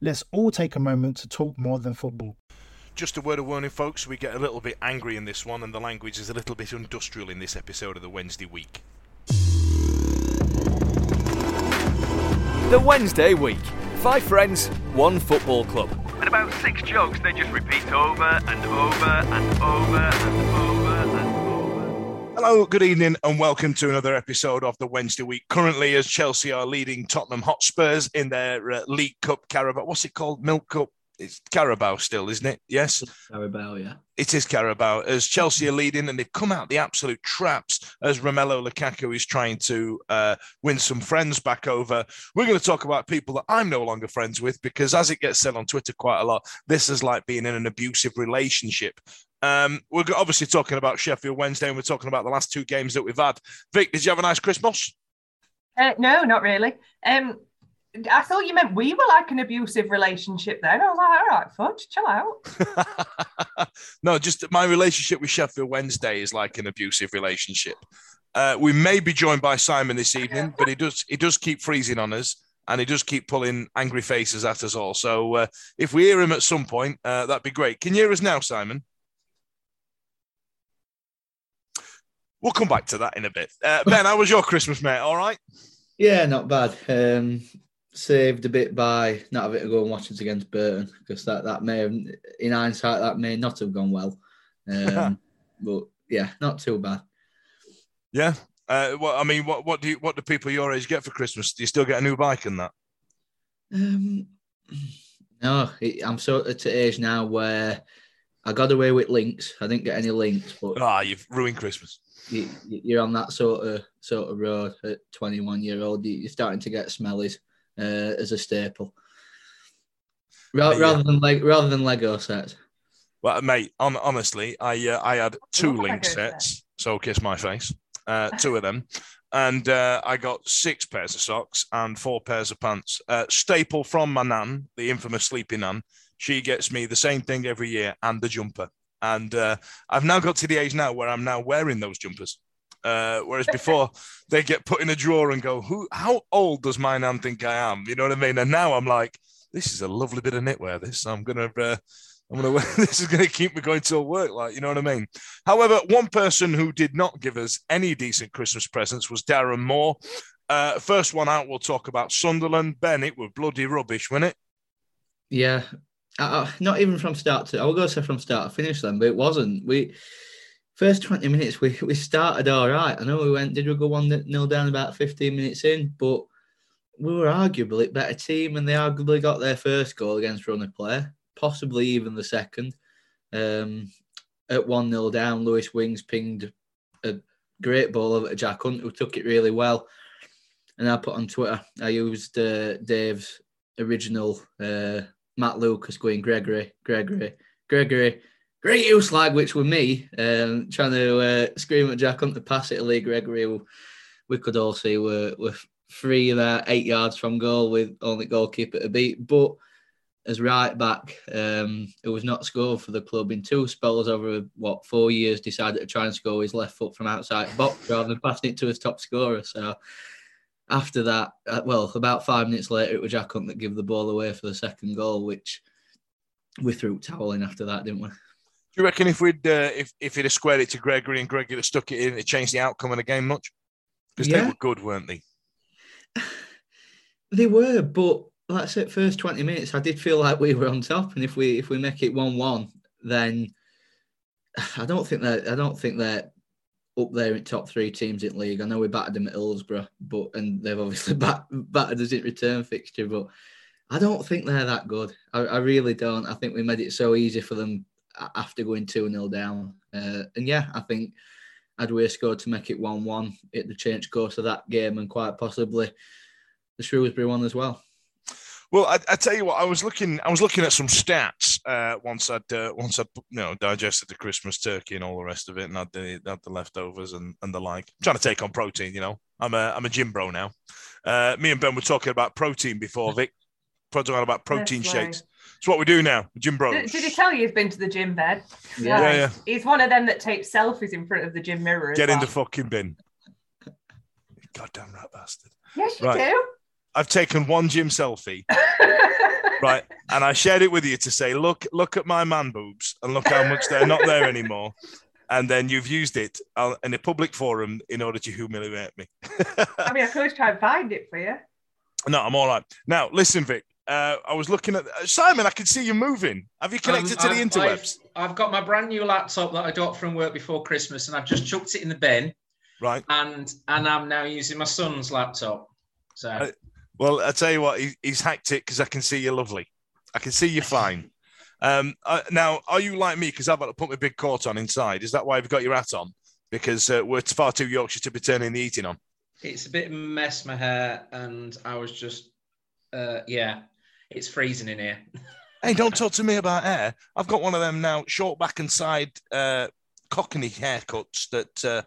Let's all take a moment to talk more than football. Just a word of warning, folks, we get a little bit angry in this one, and the language is a little bit industrial in this episode of the Wednesday week. The Wednesday week. Five friends, one football club. And about six jokes they just repeat over and over and over and over and over. Hello, good evening, and welcome to another episode of the Wednesday week. Currently, as Chelsea are leading Tottenham Hotspurs in their uh, League Cup Carabao, what's it called? Milk Cup. It's Carabao still, isn't it? Yes. Carabao, yeah. It is Carabao as Chelsea are leading, and they've come out the absolute traps as Romelu Lukaku is trying to uh, win some friends back over. We're going to talk about people that I'm no longer friends with because, as it gets said on Twitter quite a lot, this is like being in an abusive relationship. Um, we're obviously talking about Sheffield Wednesday, and we're talking about the last two games that we've had. Vic, did you have a nice Christmas? Uh, no, not really. Um, I thought you meant we were like an abusive relationship then. I was like, all right, fudge, chill out. no, just my relationship with Sheffield Wednesday is like an abusive relationship. Uh, we may be joined by Simon this evening, but he does he does keep freezing on us, and he does keep pulling angry faces at us all. So uh, if we hear him at some point, uh, that'd be great. Can you hear us now, Simon? We'll come back to that in a bit. Uh, ben, how was your Christmas, mate? All right. Yeah, not bad. Um, saved a bit by not having to go and watch it against Burton because that, that may have, in hindsight, that may not have gone well. Um, but yeah, not too bad. Yeah. Uh, well, I mean, what what do you, what do people your age get for Christmas? Do you still get a new bike and that? Um, no, it, I'm sort of to age now where I got away with Lynx. I didn't get any Lynx, but Ah, you've ruined Christmas. You, you're on that sort of sort of road at 21 year old. You're starting to get smellies uh, as a staple, Ra- Yeah. rather than like rather than Lego sets. Well, mate, on, honestly, I uh, I had two Love link Lego sets, so kiss my face, uh, two of them, and uh, I got six pairs of socks and four pairs of pants. Uh, staple from my nan, the infamous sleepy nan. She gets me the same thing every year and the jumper. And uh, I've now got to the age now where I'm now wearing those jumpers. Uh, whereas before they get put in a drawer and go, "Who? How old does my nan think I am?" You know what I mean? And now I'm like, "This is a lovely bit of knitwear. This I'm gonna, uh, I'm gonna. this is gonna keep me going till work. Like, you know what I mean?" However, one person who did not give us any decent Christmas presents was Darren Moore. Uh, first one out, we'll talk about Sunderland. Ben, it was bloody rubbish, wasn't it? Yeah, uh, not even from start to. I will go say from start to finish then, but it wasn't. We first 20 minutes we, we started all right. I know we went did we go one nil down about 15 minutes in, but we were arguably a better team and they arguably got their first goal against run of play, possibly even the second. Um, at one 0 down, Lewis Wings pinged a great ball over to Jack Hunt, who took it really well. And I put on Twitter, I used uh, Dave's original uh, Matt Lucas going Gregory, Gregory, Gregory, great use slag, which were me, um, trying to uh, scream at Jack on to pass it to Lee Gregory, who we could all see were, were three uh, eight yards from goal with only goalkeeper to beat. But as right back, um, who was not scored for the club in two spells over what four years, decided to try and score his left foot from outside box rather than passing it to his top scorer. So after that, uh, well, about five minutes later, it was Jack Hunt that gave the ball away for the second goal, which we threw towel in after that, didn't we? Do you reckon if we'd uh, if if he'd have squared it to Gregory and Gregory had stuck it in, it changed the outcome of the game much? Because they were good, weren't they? They were, but like I said, first twenty minutes, I did feel like we were on top, and if we if we make it one one, then I don't think that I don't think they're up there in top three teams in league. I know we battered them at Hillsborough, but and they've obviously bat, battered us in return fixture, but I don't think they're that good. I, I really don't. I think we made it so easy for them after going two 0 down, uh, and yeah, I think had we scored to make it one one, it would change course of that game and quite possibly the Shrewsbury one as well. Well, I, I tell you what, I was looking, I was looking at some stats uh, once I'd uh, once I'd you know digested the Christmas turkey and all the rest of it, and had the had the leftovers and, and the like. I'm trying to take on protein, you know. I'm a I'm a gym bro now. Uh, me and Ben were talking about protein before, Vic. Talking about protein Yes, shakes. It's what we do now, gym bros. Did, did he tell you he's been to the gym, Ben? Yeah. Yeah, yeah. He's one of them that takes selfies in front of the gym mirror. as Get in the fucking bin. Goddamn rat bastard. Yes, you Right. I've taken one gym selfie, do. right, and I shared it with you to say, look, look at my man boobs and look how much they're not there anymore. And then you've used it uh, in a public forum in order to humiliate me. I mean, I could always try and find it for you. no, I'm all right. Now, listen, Vic. Uh, I was looking at uh, Simon. I can see you moving. Have you connected Um, to the I've- interwebs? I've, I've got my brand new laptop that I got from work before Christmas, and I've just chucked it in the bin, Right. and and I'm now using my son's laptop. So Uh, Well, I tell you what, he, he's hacked it because I can see you're lovely. I can see you're fine. Um, uh, now, are you like me? Because I've got to put my big coat on inside. Is that why you've got your hat on? Because uh, we're far too Yorkshire to be turning the heating on. it's a bit mess, my hair, and I was just, uh, yeah, it's freezing in here. Hey, don't talk to me about hair. I've got one of them now, short back and side uh, cockney haircuts that uh,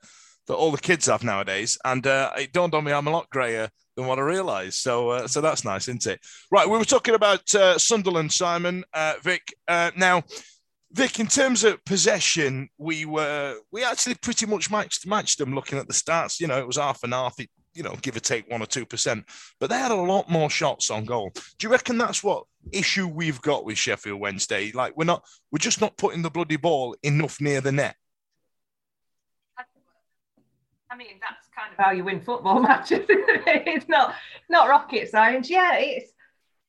that all the kids have nowadays, and uh, it dawned on me I'm a lot greyer than what I realised. So, uh, so that's nice, isn't it? Right, we were talking about uh, Sunderland, Simon, uh, Vic. Uh, now, Vic, in terms of possession, we were we actually pretty much matched matched them. Looking at the stats, you know, it was half and half. It, you know, give or take one or two percent, but they had a lot more shots on goal. Do you reckon that's what issue we've got with Sheffield Wednesday? Like we're not, we're just not putting the bloody ball enough near the net. I mean, that's how you win football matches. it's not not rocket science. Yeah, it's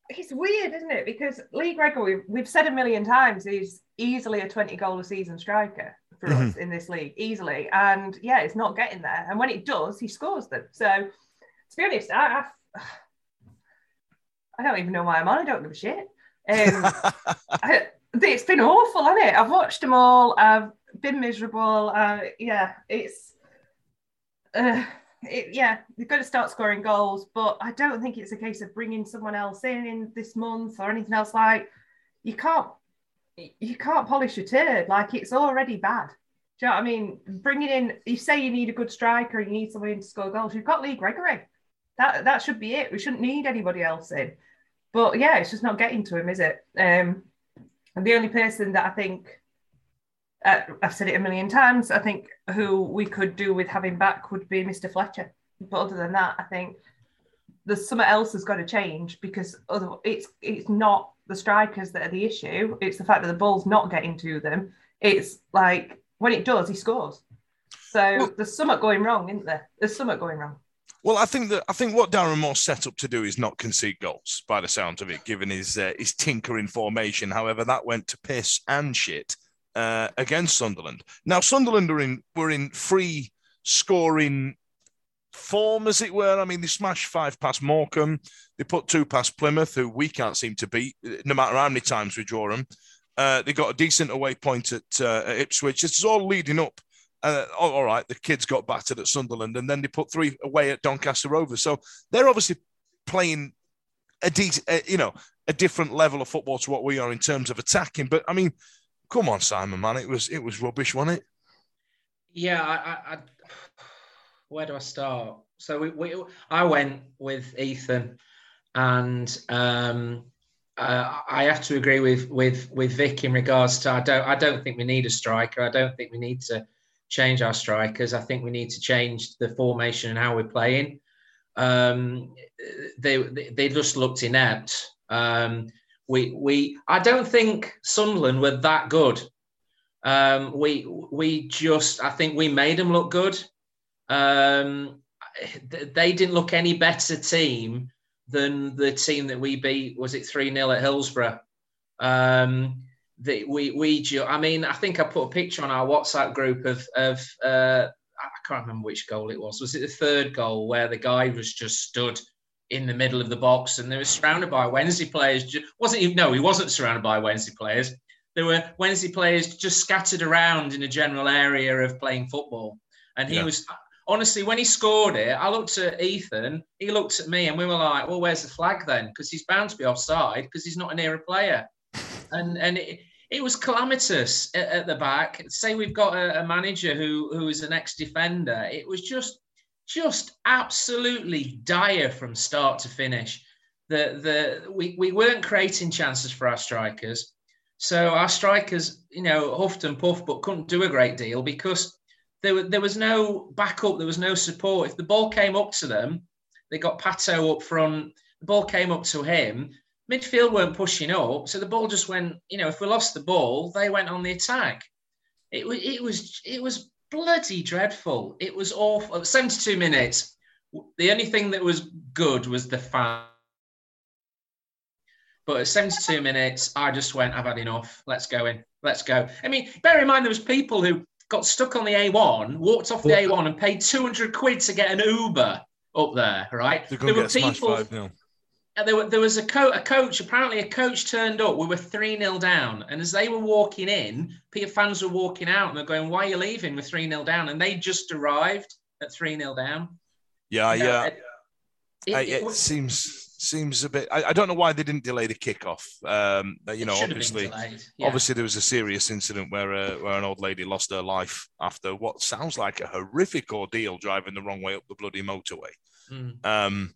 it's weird, isn't it? Because Lee Gregory, we've we've said a million times, is easily a 20 goal a season striker for us in this league, easily. And yeah, it's not getting there. And when it does, he scores them. So to be honest, I, I, I don't even know why I'm on. I don't give a shit. Um, I, it's been awful, hasn't it? I've watched them all. I've been miserable. Uh, yeah, it's uh, it, yeah, they've got to start scoring goals, but I don't think it's a case of bringing someone else in in this month or anything else. Like you can't, you can't polish a turd. Like it's already bad. Do you know what I mean? Bringing in, you say you need a good striker, you need someone to score goals. You've got Lee Gregory. That that should be it. We shouldn't need anybody else in. But yeah, it's just not getting to him, is it? Um, and the only person that I think uh, I've said it a million times. I think who we could do with having back would be Mr. Fletcher. But other than that, I think there's something else has got to change because other, it's it's not the strikers that are the issue. It's the fact that the ball's not getting to them. It's like when it does, he scores. So Well- there's something going wrong, isn't there? There's something going wrong. Well, I think that I think what Darren Moore set up to do is not concede goals, by the sound of it, given his uh, his tinkering formation. However, that went to piss and shit uh, against Sunderland. Now, Sunderland are in were in free scoring form, as it were. I mean, they smashed five past Morecambe, they put two past Plymouth, who we can't seem to beat, no matter how many times we draw them. Uh, they got a decent away point at, uh, at Ipswich. This is all leading up. Uh, all right, the kids got battered at Sunderland, and then they put three away at Doncaster Rovers. So they're obviously playing a decent, uh, you know, a different level of football to what we are in terms of attacking. But I mean, come on, Simon, man, it was it was rubbish, wasn't it? Yeah, I, I, where do I start? So we, we I went with Ethan, and um, uh, I have to agree with with with Vic in regards to I don't I don't think we need a striker. I don't think we need to change our strikers. I think we need to change the formation and how we're playing. Um, they they just looked inept. Um, we we I don't think Sunderland were that good. Um, we we just I think we made them look good. Um, they didn't look any better team than the team that we beat. Was it three 0 at Hillsborough? Um, the, we we I mean I think I put a picture on our WhatsApp group of of uh, I can't remember which goal it was. Was it the third goal where the guy was just stood in the middle of the box and they were surrounded by Wednesday players? Wasn't even no, he wasn't surrounded by Wednesday players. There were Wednesday players just scattered around in a general area of playing football, and he yeah. was honestly, when he scored it, I looked at Ethan, he looked at me, and we were like, well, where's the flag then? Because he's bound to be offside because he's not an era player. And and it, it was calamitous at, the back. Say we've got a, a manager who who is an ex-defender. It was just just absolutely dire from start to finish. The the we, we weren't creating chances for our strikers. So our strikers, you know, huffed and puffed, but couldn't do a great deal because there, were, there was no backup, there was no support. If the ball came up to them, they got Pato up front, the ball came up to him, midfield weren't pushing up, so the ball just went, you know, if we lost the ball, they went on the attack. It, was it was it was bloody dreadful. It was awful. 72 minutes. The only thing that was good was the fan. But at 72 minutes, I just went, I've had enough. Let's go in. Let's go. I mean, bear in mind there was people who got stuck on the A1, walked off the A1 and paid 200 quid to get an Uber up there, right? There were people. There, were, there was a, co- a coach, apparently a coach turned up. We were 3 0 down. And as they were walking in, Peter fans were walking out and they're going, Why are you leaving? We're 3 0 down. And they just arrived at 3 0 down. Yeah, yeah. It, it, it, it seems seems a bit. I, I, don't know why they didn't delay the kickoff. Um, you know, obviously, yeah. obviously there was a serious incident where uh, where an old lady lost her life after what sounds like a horrific ordeal driving the wrong way up the bloody motorway. Mm. Um,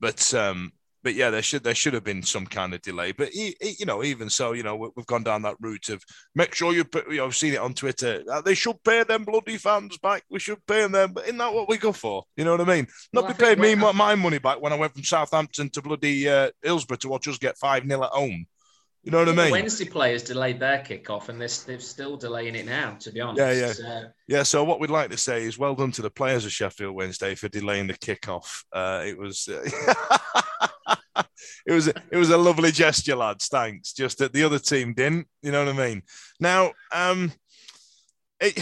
but um, but yeah, there should there should have been some kind of delay. But he, he, you know, even so, you know, we've gone down that route of make sure you put. You know, I've seen it on Twitter. Uh, they should pay them bloody fans back. We should pay them. But isn't that what we go for? You know what I mean? Not well, paid me my, my, money back when I went from Southampton to bloody uh, Hillsborough to watch us get five 0 at home. You know what I mean? Wednesday players delayed their kickoff, and they're, they're still delaying it now. To be honest, yeah, yeah, so. yeah. So what we'd like to say is, well done to the players of Sheffield Wednesday for delaying the kickoff. Uh, it was. Uh, it was it was a lovely gesture, lads. Thanks. Just that the other team didn't. You know what I mean? Now, um, it,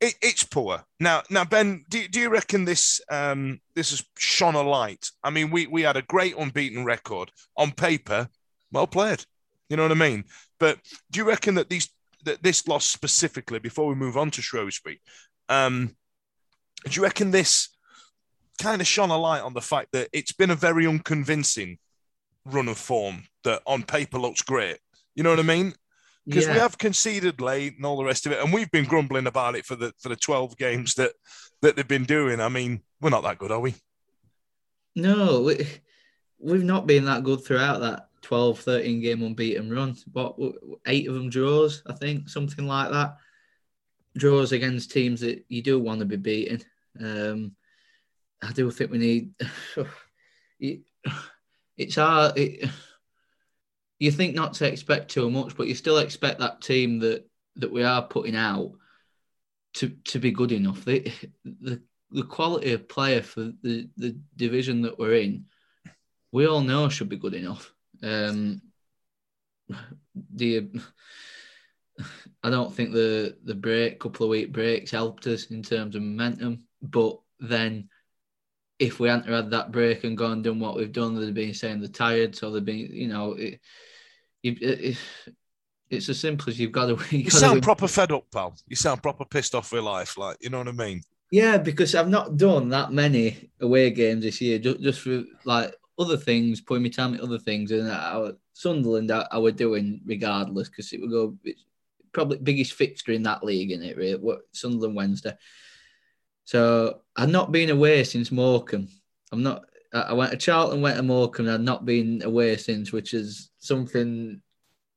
it it's poor. Now, now, Ben, do, do you reckon this um this has shone a light? I mean, we we had a great unbeaten record on paper. Well played. You know what I mean? But do you reckon that these that this loss specifically, before we move on to Shrewsbury, um, do you reckon this kind of shone a light on the fact that it's been a very unconvincing run of form that on paper looks great. You know what I mean? Because yeah. we have conceded late and all the rest of it, and we've been grumbling about it for the for the twelve games that that they've been doing. I mean, we're not that good, are we? No, we, we've not been that good throughout that 12, 13 game unbeaten run. What eight of them draws, I think, something like that. Draws against teams that you do want to be beating. Um, I do think we need. it's hard. It, you think not to expect too much, but you still expect that team that that we are putting out to to be good enough. The the, the quality of player for the, the division that we're in, we all know should be good enough. Um, the I don't think the the break couple of week breaks helped us in terms of momentum, but then if we hadn't had that break and gone and done what we've done, they'd been saying they're tired. So they'd be, you know, it, it, it, it's as simple as you've got to. You sound proper fed up, pal. You sound proper pissed off with life. Like, you know what I mean? Yeah, because I've not done that many away games this year, just, just for like other things, putting my time at other things. And I, Sunderland, I, I were doing regardless because it would go, it's probably biggest fixture in that league, in it, really. What Sunderland Wednesday. So I've not been away since Morecambe. I'm not. I I went to Charlton, went to Morecambe, and I've not been away since, which is something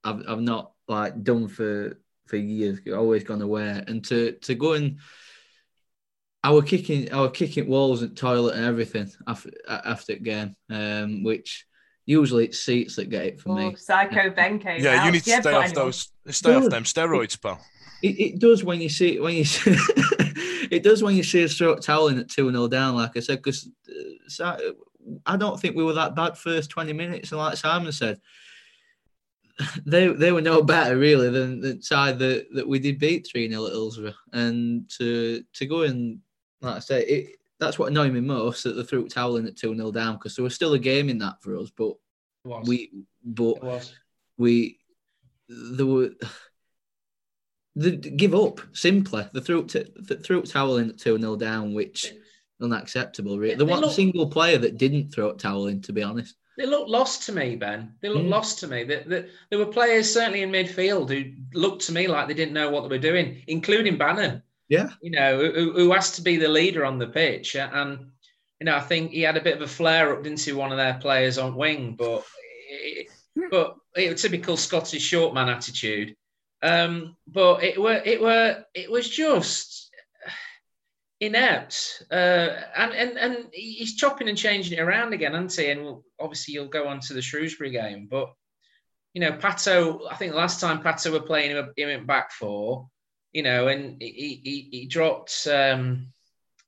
I've I've not like done for for years. I've always gone away, and to to go and I were kicking, I were kicking walls and toilet and everything after after the game, um, which usually it's seats that get it for Oh, me. Psycho Ben came Yeah, you out. need to Yeah, stay off anyone- those. Stay off them steroids, pal. It, it does when you see when you see, it does when you see a stroke toweling at two 0 down. Like I said, because uh, I don't think we were that bad first twenty minutes, and like Simon said, they they were no better really than the side that, that we did beat three 0 at Hillsborough, and to to go and like I say, it, that's what annoyed me most that they threw toweling at two 0 down because there was still a game in that for us, but we but we there were they give up simply. They threw t- th- threw towel in two 0 down, which unacceptable. Really, Yeah, there they look- single player that didn't throw a towel in. To be honest, They looked lost to me, Ben. They looked Mm. lost to me. That that there were players certainly in midfield who looked to me like they didn't know what they were doing, including Bannon. yeah, You know, who, who has to be the leader on the pitch, and you know, I think he had a bit of a flare up into one of their players on wing, but it, but it typical Scottish short man attitude. Um, but it were it were it was just inept, uh, and and and he's chopping and changing it around again, isn't he? And we'll, obviously you'll go on to the Shrewsbury game, but you know, Pato. I think last time Pato were playing him, him in back four, you know, and he he, he dropped um,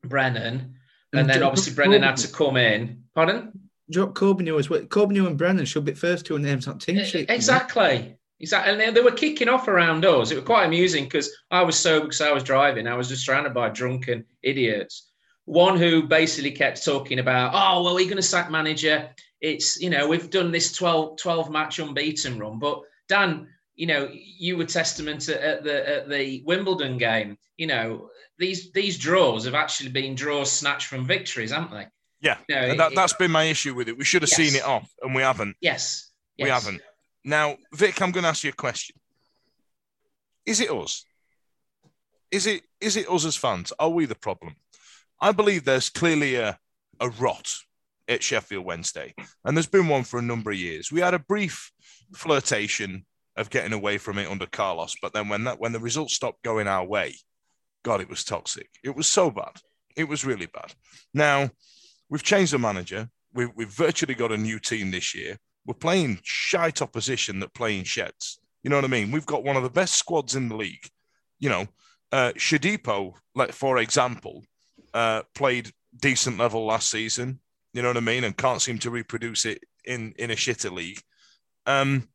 Brennan, and, And then obviously Brennan had to come in. Pardon? drop Corbeanu as well. And Brennan should be first two names on team sheet. Exactly. Exactly. And they, they were kicking off around us. It was quite amusing because I was sober because I was driving. I was just surrounded by drunken idiots. One who basically kept talking about, oh, well, we're going to sack manager. It's, you know, we've done this 12, 12 match unbeaten run. But Dan, you know, you were testament at, at the at the Wimbledon game. You know, these these draws have actually been draws snatched from victories, haven't they? Yeah, and it- that, that's been my issue with it. We should have seen it off, and we haven't. Yes. We haven't. Now, Vic, I'm going to ask you a question. Is it us? Is it is it us as fans? Are we the problem? I believe there's clearly a, a rot at Sheffield Wednesday, and there's been one for a number of years. We had a brief flirtation of getting away from it under Carlos, but then when that when the results stopped going our way, God, it was toxic. It was so bad. It was really bad. Now we've changed the manager. We've, we've virtually got a new team this year. We're playing shite opposition that play in sheds. You know what I mean? We've got one of the best squads in the league. You know, uh, Shodipo, like for example, uh, played decent level last season. You know what I mean? And can't seem to reproduce it in in a shitter league. Um,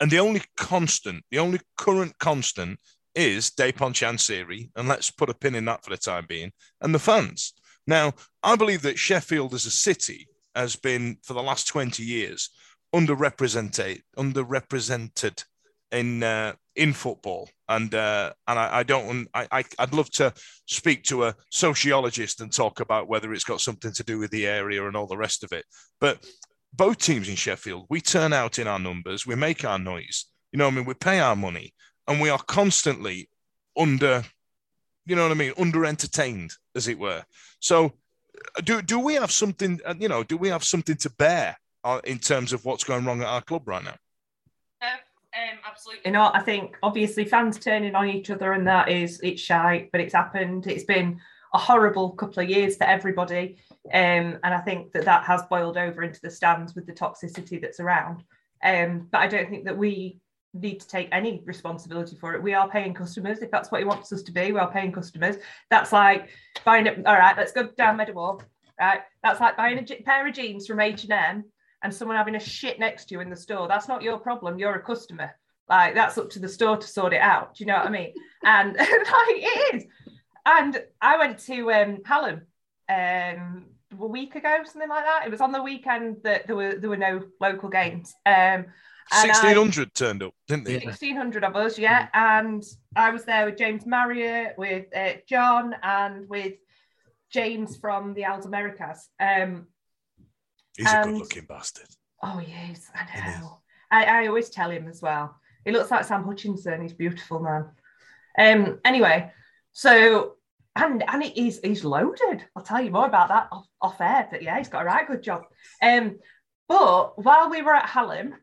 and the only constant, the only current constant is Dejphon Chansiri, and let's put a pin in that for the time being, and the fans. Now, I believe that Sheffield as a city has been for the last 20 years underrepresented underrepresented in uh, in football. And uh, and I, I don't I, I I'd love to speak to a sociologist and talk about whether it's got something to do with the area and all the rest of it. But both teams in Sheffield we turn out in our numbers we make our noise you know I mean? We pay our money and we are constantly under you know what I mean? Under entertained as it were. So do do we have something uh, you know do we have something to bear uh, in terms of what's going wrong at our club right now Um, absolutely. You know, I think obviously fans turning on each other and that is it's shite, but it's happened. It's been a horrible couple of years for everybody, um, and I think that that has boiled over into the stands with the toxicity that's around. Um, but I don't think that we need to take any responsibility for it. We are paying customers if that's what he wants us to be. We are paying customers. That's like buying it. All right, let's go down Meadowhall. Right, that's like buying a pair of jeans from H and M and someone having a shit next to you in the store. That's not your problem. You're a customer. Like that's up to the store to sort it out. Do you know what I mean? And like it is. And I went to um, Hallam um, a week ago, something like that. It was on the weekend that there were there were no local games. Um, and I- 1600 turned up didn't they 1600 of us, yeah. And I was there with James Marriott, with uh, John, and with James from the Als Americas. Um, he's a and- good looking bastard oh, yes, I know. I, I always tell him as well. He looks like Sam Hutchinson. He's a beautiful man. Um, anyway, so and and it is he's loaded. I'll tell you more about that off, off air. But yeah, he's got a right good job. Um, but while we were at Hallam,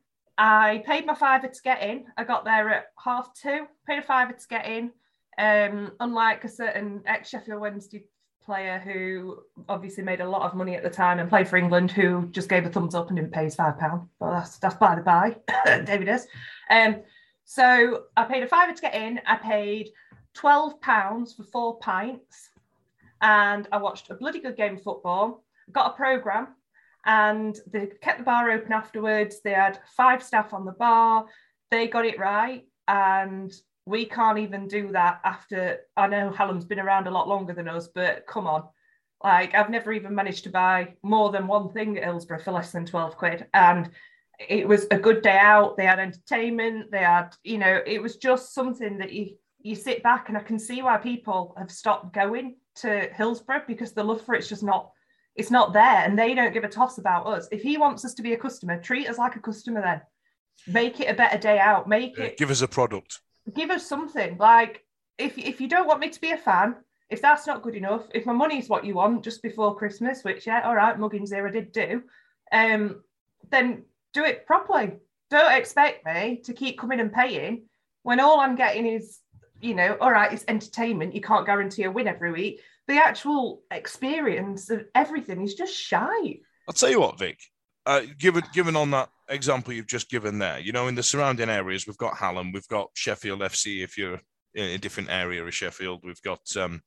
I paid my fiver to get in. I got there at half two. Paid a fiver to get in. Um, unlike a certain ex Sheffield Wednesday player who obviously made a lot of money at the time and played for England, who just gave a thumbs up and didn't pay his five pound. But that's that's by the by. David is. Um, so I paid a fiver to get in. I paid twelve pounds for four pints, and I watched a bloody good game of football. Got a program, and they kept the bar open afterwards. They had five staff on the bar. They got it right, and we can't even do that after I know Hallam's been around a lot longer than us, but come on. Like I've never even managed to buy more than one thing at Hillsborough for less than 12 quid. And it was a good day out. They had entertainment, they had, you know, it was just something that you you sit back and I can see why people have stopped going to Hillsborough because the love for it's just not it's not there and they don't give a toss about us. If he wants us to be a customer, treat us like a customer then. Make it a better day out. Make it Give us a product give us something. Like if if you don't want me to be a fan, if that's not good enough, if my money's what you want just before Christmas, which yeah, all right, muggins there I did do, um, then do it properly. Don't expect me to keep coming and paying when all I'm getting is, you know, all right, it's entertainment. You can't guarantee a win every week. The actual experience of everything is just shy. I'll tell you what, Vic. Uh, given given on that example you've just given there, you know, in the surrounding areas, we've got Hallam, we've got Sheffield FC. If you're in a different area of Sheffield, we've got um,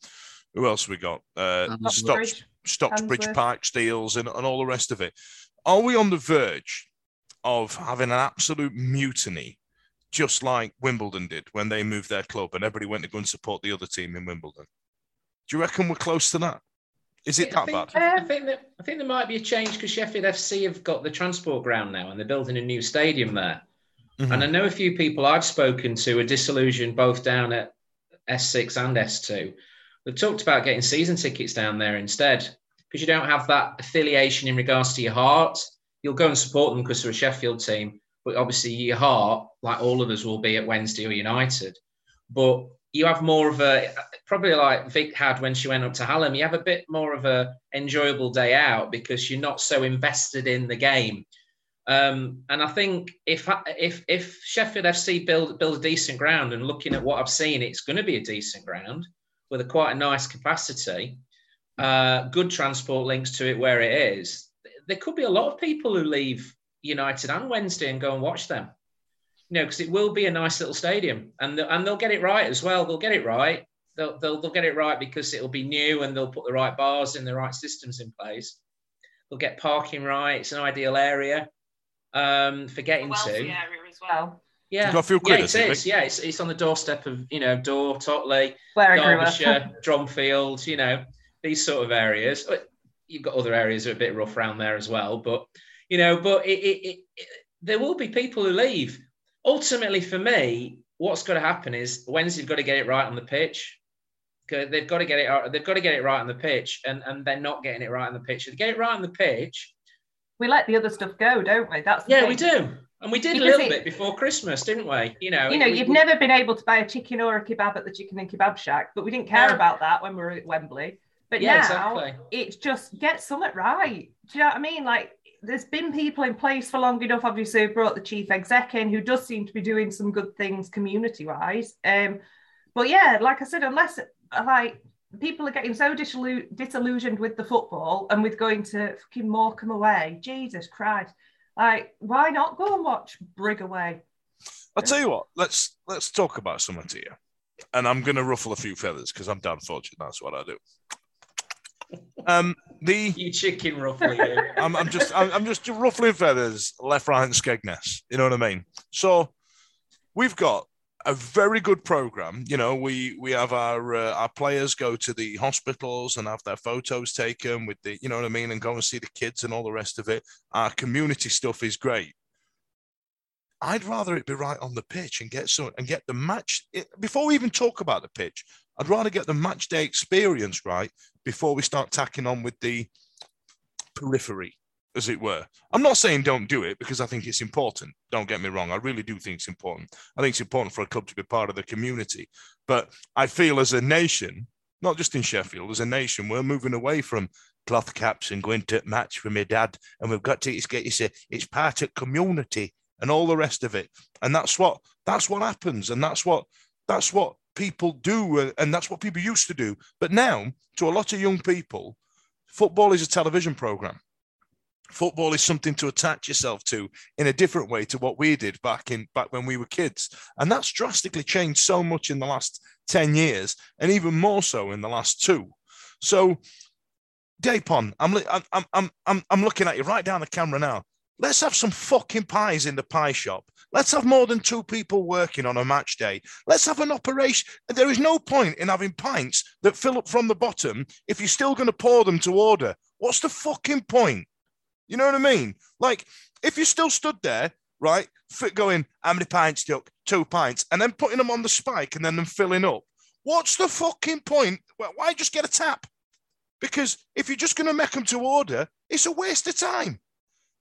who else we got? Uh, Stocks, Stocksbridge Park Steels and, and all the rest of it. Are we on the verge of having an absolute mutiny, just like Wimbledon did when they moved their club and everybody went to go and support the other team in Wimbledon? Do you reckon we're close to that? Is it I that think, bad? I think that I think there might be a change because Sheffield FC have got the transport ground now and they're building a new stadium there. Mhm. And I know a few people I've spoken to are disillusioned both down at S6 and S2. They've talked about getting season tickets down there instead because you don't have that affiliation in regards to your heart. You'll go and support them because they're a Sheffield team, but obviously your heart, like all of us, will be at Wednesday or United. But you have more of a probably like Vic had when she went up to Hallam. You have a bit more of a enjoyable day out because you're not so invested in the game. Um, and I think if if if Sheffield FC build build a decent ground and looking at what I've seen, it's going to be a decent ground with a quite a nice capacity, uh, good transport links to it where it is. There could be a lot of people who leave United on Wednesday and go and watch them. You know, because it will be a nice little stadium, and they'll, and they'll get it right as well. They'll get it right. They'll, they'll they'll get it right because it'll be new, and they'll put the right bars in, the right systems in place. They'll get parking right. It's an ideal area um, for getting Wealthy to. area as well. Yeah, Got a few yeah, quid, it hasn't it, is. Yeah, it's, it's on the doorstep of you know Dore, Totley, Where I. Derbyshire, Dronfield. You know these sort of areas. But You've got other areas that are a bit rough around there as well. But you know, but it, it, it, it- there will be people who leave. Ultimately, for me, what's got to happen is Wednesday's got to get it right on the pitch. They've got to get it. They've got to get it right on the pitch, and and they're not getting it right on the pitch. If they get it right on the pitch, We let the other stuff go, don't we? That's yeah, thing. we do. And we did a little it- bit before Christmas, didn't we? You know, You know, we- you've we- never been able to buy a chicken or a kebab at the chicken and kebab shack, but we didn't care No. about that when we were at Wembley. But Yeah, now exactly. it's just get something right. Do you know what I mean? Like there's been people in place for long enough. Obviously, we brought the chief exec in who does seem to be doing some good things community wise. Um, but yeah, like I said, unless like people are getting so disillu- disillusioned with the football and with going to fucking Morecambe away, Jesus Christ. Like, why not go and watch Brig away? I'll tell you what. Let's let's talk about something here, and I'm going to ruffle a few feathers because I'm damn fortunate. That's what I do. Um, the you chicken roughly. I'm, I'm just I'm, I'm just ruffling feathers, left, right, and Skegness. You know what I mean? So we've got a very good program. You know, we we have our uh, our players go to the hospitals and have their photos taken with the, you know what I mean, and go and see the kids and all the rest of it. Our community stuff is great. I'd rather it be right on the pitch and get some and get the match it, before we even talk about the pitch. I'd rather get the match day experience right before we start tacking on with the periphery, as it were. I'm not saying don't do it because I think it's important. Don't get me wrong. I really do think it's important. I think it's important for a club to be part of the community. But I feel as a nation, not just in Sheffield, as a nation, we're moving away from cloth caps and going to match for my dad. And we've got to it's get you say it's part of community and all the rest of it. And that's what that's what happens. And that's what that's what people do, uh, and that's what people used to do. But now, to a lot of young people, football is a television program. Football is something to attach yourself to in a different way to what we did back in back when we were kids, and that's drastically changed so much in the last ten years, and even more so in the last two. So, Dejphon, I'm I'm I'm I'm I'm looking at you right down the camera now. Let's have some fucking pies in the pie shop. Let's have more than two people working on a match day. Let's have an operation. There is no point in having pints that fill up from the bottom if you're still going to pour them to order. What's the fucking point? You know what I mean? Like, if you still stood there, right, going, how many pints, Duck? Two pints, and then putting them on the spike and then them filling up. What's the fucking point? Why just get a tap? Because if you're just going to make them to order, it's a waste of time.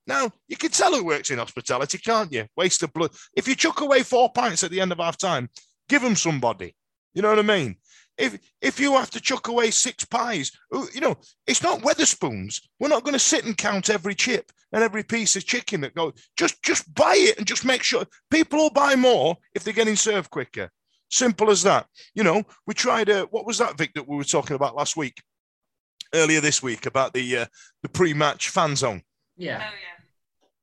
Now, you can tell who works in hospitality, can't you? Waste of blood. If you chuck away four pints at the end of half time, give them somebody. You know what I mean? If if you have to chuck away six pies, you know, it's not Wetherspoons. We're not going to sit and count every chip and every piece of chicken that goes. Just just buy it and just make sure people will buy more if they're getting served quicker. Simple as that. You know, we tried. a, what was that, Vic, that we were talking about last week, earlier this week about the uh, the pre-match fan zone. Yeah. Oh, yeah.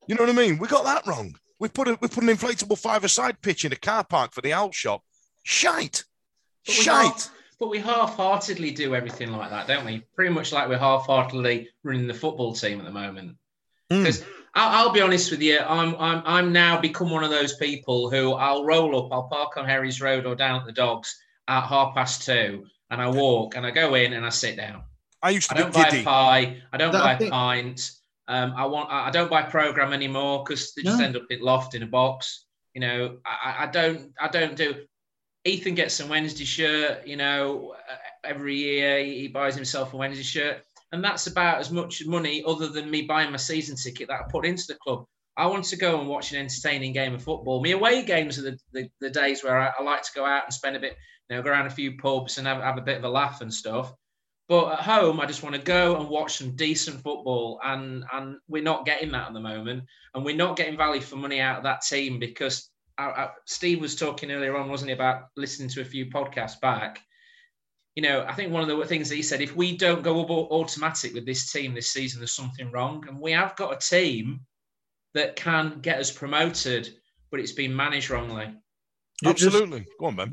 You know what I mean? We got that wrong. We put a, we put an inflatable five-a-side pitch in a car park for the owl shop. Shite. But Shite. Half, but we half-heartedly do everything like that, don't we? Pretty much like we're half-heartedly running the football team at the moment. Because hmm. mm. I'll, I'll, be honest with you, I'm, I'm I'm now become one of those people who I'll roll up, I'll park on Herries Road or down at the Dogs at half past two, and I walk and I go in and I sit down. I used to I don't buy a pie. I don't that buy a pint. Um, I want. I don't buy program anymore because they just no. end up in loft in a box. You know, I, I don't. I don't do. Ethan gets a Wednesday shirt. You know, uh, every year he buys himself a Wednesday shirt, and that's about as much money other than me buying my season ticket that I put into the club. I want to go and watch an entertaining game of football. My away games are the, the, the days where I, I, like to go out and spend a bit, you know, go around a few pubs and have, have a bit of a laugh and stuff. But at home, I just want to go and watch some decent football, and and we're not getting that at the moment, and we're not getting value for money out of that team because I, I, Steve was talking earlier on, wasn't he, about listening to a few podcasts back. You know, I think one of the things that he said, if we don't go automatic with this team this season, there's something wrong, and we have got a team that can get us promoted, but it's been managed wrongly. Absolutely. Go on, Ben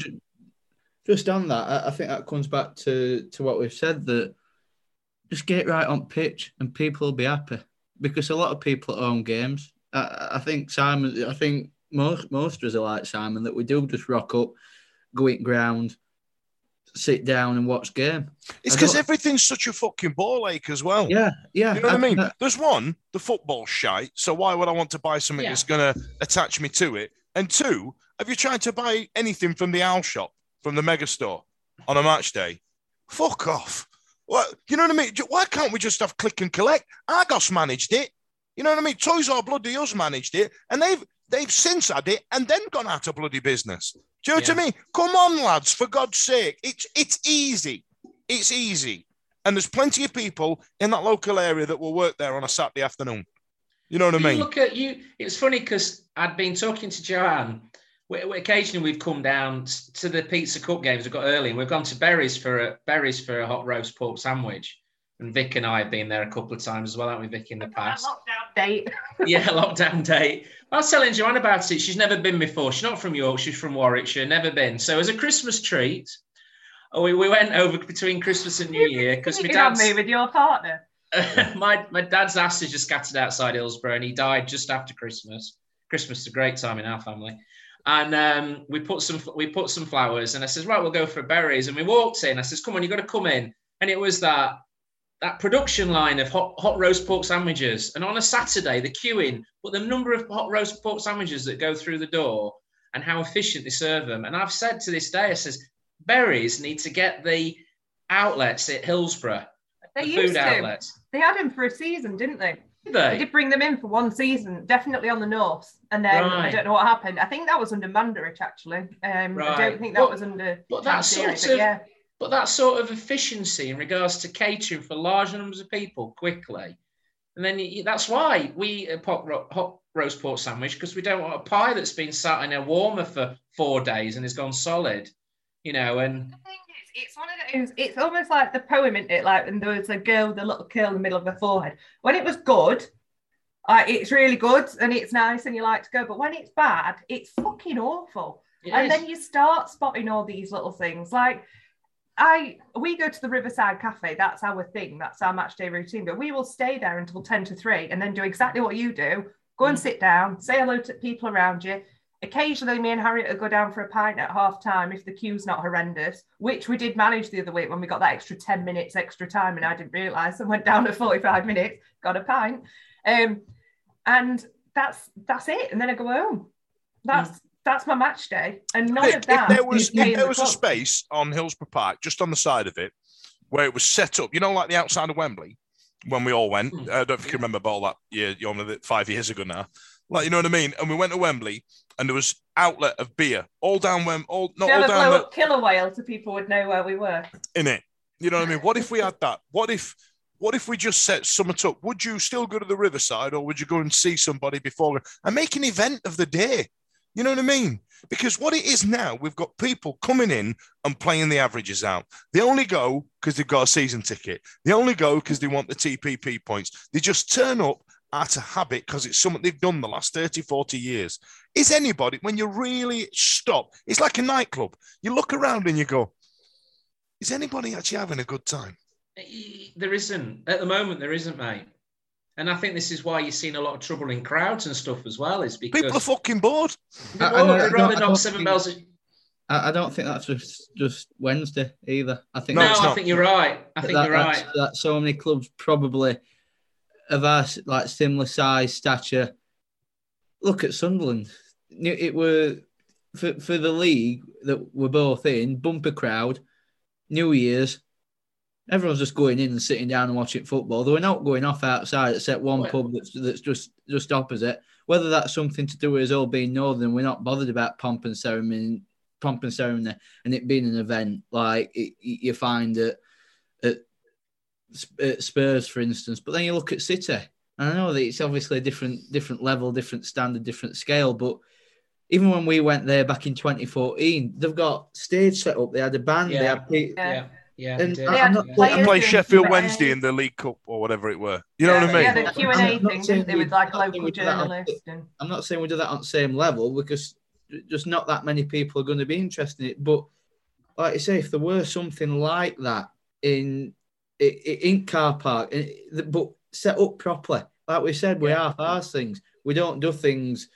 just on that, I, I think that comes back to to what we've said that just get right on pitch and people will be happy because a lot of people at home games. I, I think Simon, I think most most of us are like Simon that we do just rock up, go in ground, sit down and watch game. It's because everything's such a fucking ball ache as well. Yeah, yeah. You know what I, I mean? Uh, There's one, the football shite. So why would I want to buy something yeah. that's going to attach me to it? And two, have you tried to buy anything from the owl shop? From the megastore on a match day. Fuck off. What you know what I mean? Why can't we just have click and collect? Argos managed it. You know what I mean? Toys R Bloody Us managed it, and they've they've since had it and then gone out of bloody business. Do you know yeah. what I mean? Come on, lads, for God's sake. It's it's easy. It's easy. And there's plenty of people in that local area that will work there on a Saturday afternoon. You know what I mean? Look at you. It's funny because I'd been talking to Joanne we, we, occasionally we've come down to the Pizza Cup games. We've got early, and we've gone to Beres for a Beres for a hot roast pork sandwich. And Vic and I have been there a couple of times as well, haven't we, Vic, in the past? Lockdown date. yeah, lockdown date. I was telling Joanne about it. She's never been before. She's not from York. She's from Warwickshire. Never been. So as a Christmas treat, oh, we, we went over between Christmas and New Year because my dad's me with your partner. my my dad's ashes are scattered outside Hillsborough, and he died just after Christmas. Christmas is a great time in our family and um, we put some we put some flowers and I says right we'll go for Beres. And we walked in. I says come on you got to come in. And it was that that production line of hot, hot roast pork sandwiches. And on a Saturday the queuing but the number of hot roast pork sandwiches that go through the door and how efficient they serve them. And I've said to this day I says Beres need to get the outlets at Hillsborough they the food to. outlets. They had them for a season didn't they they? did bring them in for one season, definitely on the north, and then right. I don't know what happened. I think that was under Mandaric actually. Um, right. I don't think that but, was under. But that sort of, yeah. But that sort of efficiency in regards to catering for large numbers of people quickly, and then you, that's why we uh, pop ro- hot roast pork sandwich because we don't want a pie that's been sat in a warmer for four days and has gone solid, you know. And The thing is, it's one of those. It's almost like the poem, isn't it? Like, and there was a girl with a little curl in the middle of her forehead. When it was good, uh, it's really good and it's nice and you like to go. But when it's bad, it's fucking awful. it and is. then you start spotting all these little things like I we go to the Riverside Cafe. That's our thing. That's our match day routine. But we will stay there until ten to three, and then do exactly what you do. Go and sit down, say hello to people around you. Occasionally, me and Harriet will go down for a pint at half time if the queue's not horrendous, which we did manage the other week when we got that extra 10 minutes extra time and I didn't realise and went down at 45 minutes, got a pint. Um, and that's that's it. And then I go home. That's that's my match day. And none Nick, of that. if there was if there the was a space on Hillsborough Park, just on the side of it, where it was set up, you know, like the outside of Wembley, when we all went. Hmm. I don't know if you can remember about all that year, you know, five years ago now. Like, you know what I mean? And we went to Wembley, and there was outlet of beer all down Wem, all not all blow down up killer whale so people would know where we were. in it. You know what I mean? What if we had that? What if? What if we just set Summit up? Would you still go to the Riverside, or would you go and see somebody before and make an event of the day? You know what I mean? Because what it is now, we've got people coming in and playing the averages out. They only go because they've got a season ticket. They only go because they want the TPP points. They just turn up out of habit because it's something they've done the last 30, 40 years. Is anybody, when you really stop, it's like a nightclub. You look around and you go, is anybody actually having a good time? Uh, there isn't at the moment. There isn't, mate. And I think this is why you're seeing a lot of trouble in crowds and stuff as well. Is because People are fucking bored. they're I- I bored. I They'd don't- rather knock seven think- bells. a- I, I don't think that's just just Wednesday either. I think No, No, I think you're right. I think that, you're that's- right. That so many clubs probably of our like similar size stature. Look at Sunderland. It were for for the league that we're both in. Bumper crowd, New Year's. Everyone's just going in and sitting down and watching football. They were not going off outside except one Well- pub that's that's just just opposite. Whether that's something to do with us all being northern, we're not bothered about pomp and ceremony, pomp and ceremony, and it being an event like it, you find at at at Uh, Spurs, for instance. But then you look at City, and I know that it's obviously a different different level, different standard, different scale. But even when we went there back in 2014, they've got stage set up. They had a band. They Yeah. had pe- Yeah. Yeah, yeah. And they. I- They had I'm not- Yeah. I'm players And play Sheffield Wednesday in the League Cup or whatever it were. You know yeah, what I mean? Yeah, the I'm- Q I'm and A thing, saying they, with like I'm not saying local we on- journalists and I'm not saying we do that on the same level because just not that many people are going to be interested in it. But like I say, if there were something like that in in, in car park, in- but set up properly, like we said, we half arse things. We don't do things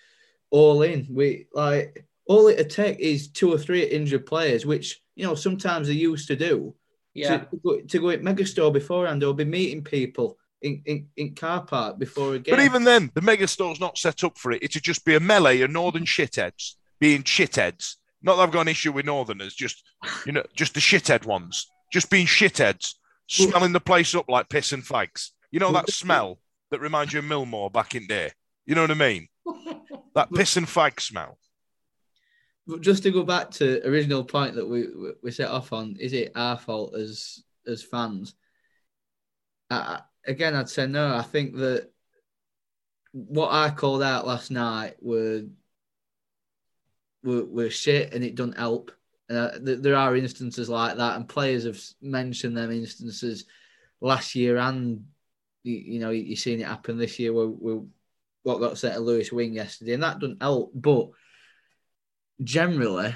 all in. We like all it take is two or three injured players, which you know sometimes they used to do. yeah. To, go, to go at Megastore beforehand, they'll be meeting people in, in, in car park before a game. But even then, the mega store's not set up for it. It'd just be a melee of northern shitheads being shitheads. Not that I've got an issue with northerners, just you know, just the shithead ones, just being shitheads, smelling the place up like piss and fags. You know that smell that reminds you of Millmore back in there. You know what I mean? That piss and fag smell. But just to go back to original point that we we- set off on, is it our fault as as fans? I- again, I'd say no. I think that what I called out last night were were, were shit, and it doesn't help. Uh, th- there are instances like that, and players have mentioned them instances last year, and you, you know you're seeing it happen this year. Where, where what got set to Lewis Wing yesterday, and that doesn't help. But generally,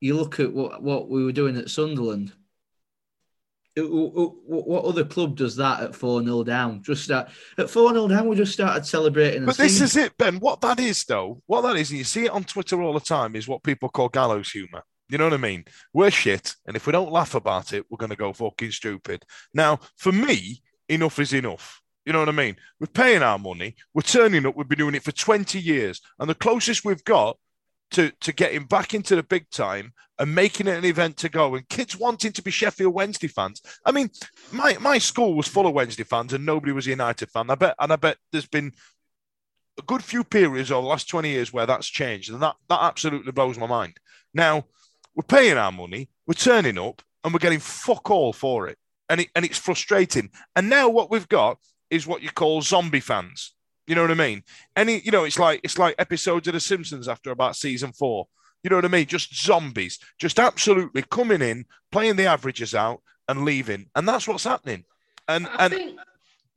you look at what, what we were doing at Sunderland. It- w- w- what other club does that at 4 0 down? Just start, at 4 0 down, we just started celebrating. But this is it, Ben. What that is, though, what that is, and you see it on Twitter all the time, is what people call gallows humor. You know what I mean? We're shit, and if we don't laugh about it, we're going to go fucking stupid. Now, for me, enough is enough. You know what I mean? We're paying our money, we're turning up, we've been doing it for 20 years, and the closest we've got to, to getting back into the big time and making it an event to go, and kids wanting to be Sheffield Wednesday fans. I mean, my, my school was full of Wednesday fans, and nobody was a United fan. I bet, and I bet there's been a good few periods over the last 20 years where that's changed, and that, that absolutely blows my mind. Now, we're paying our money, we're turning up, and we're getting fuck all for it, and it and it's frustrating. And now what we've got is what you call zombie fans. You know what I mean? Any, you know, it's like it's like episodes of The Simpsons after about season four. You know what I mean? Just zombies, just absolutely coming in, playing the averages out, and leaving, and that's what's happening. And I and think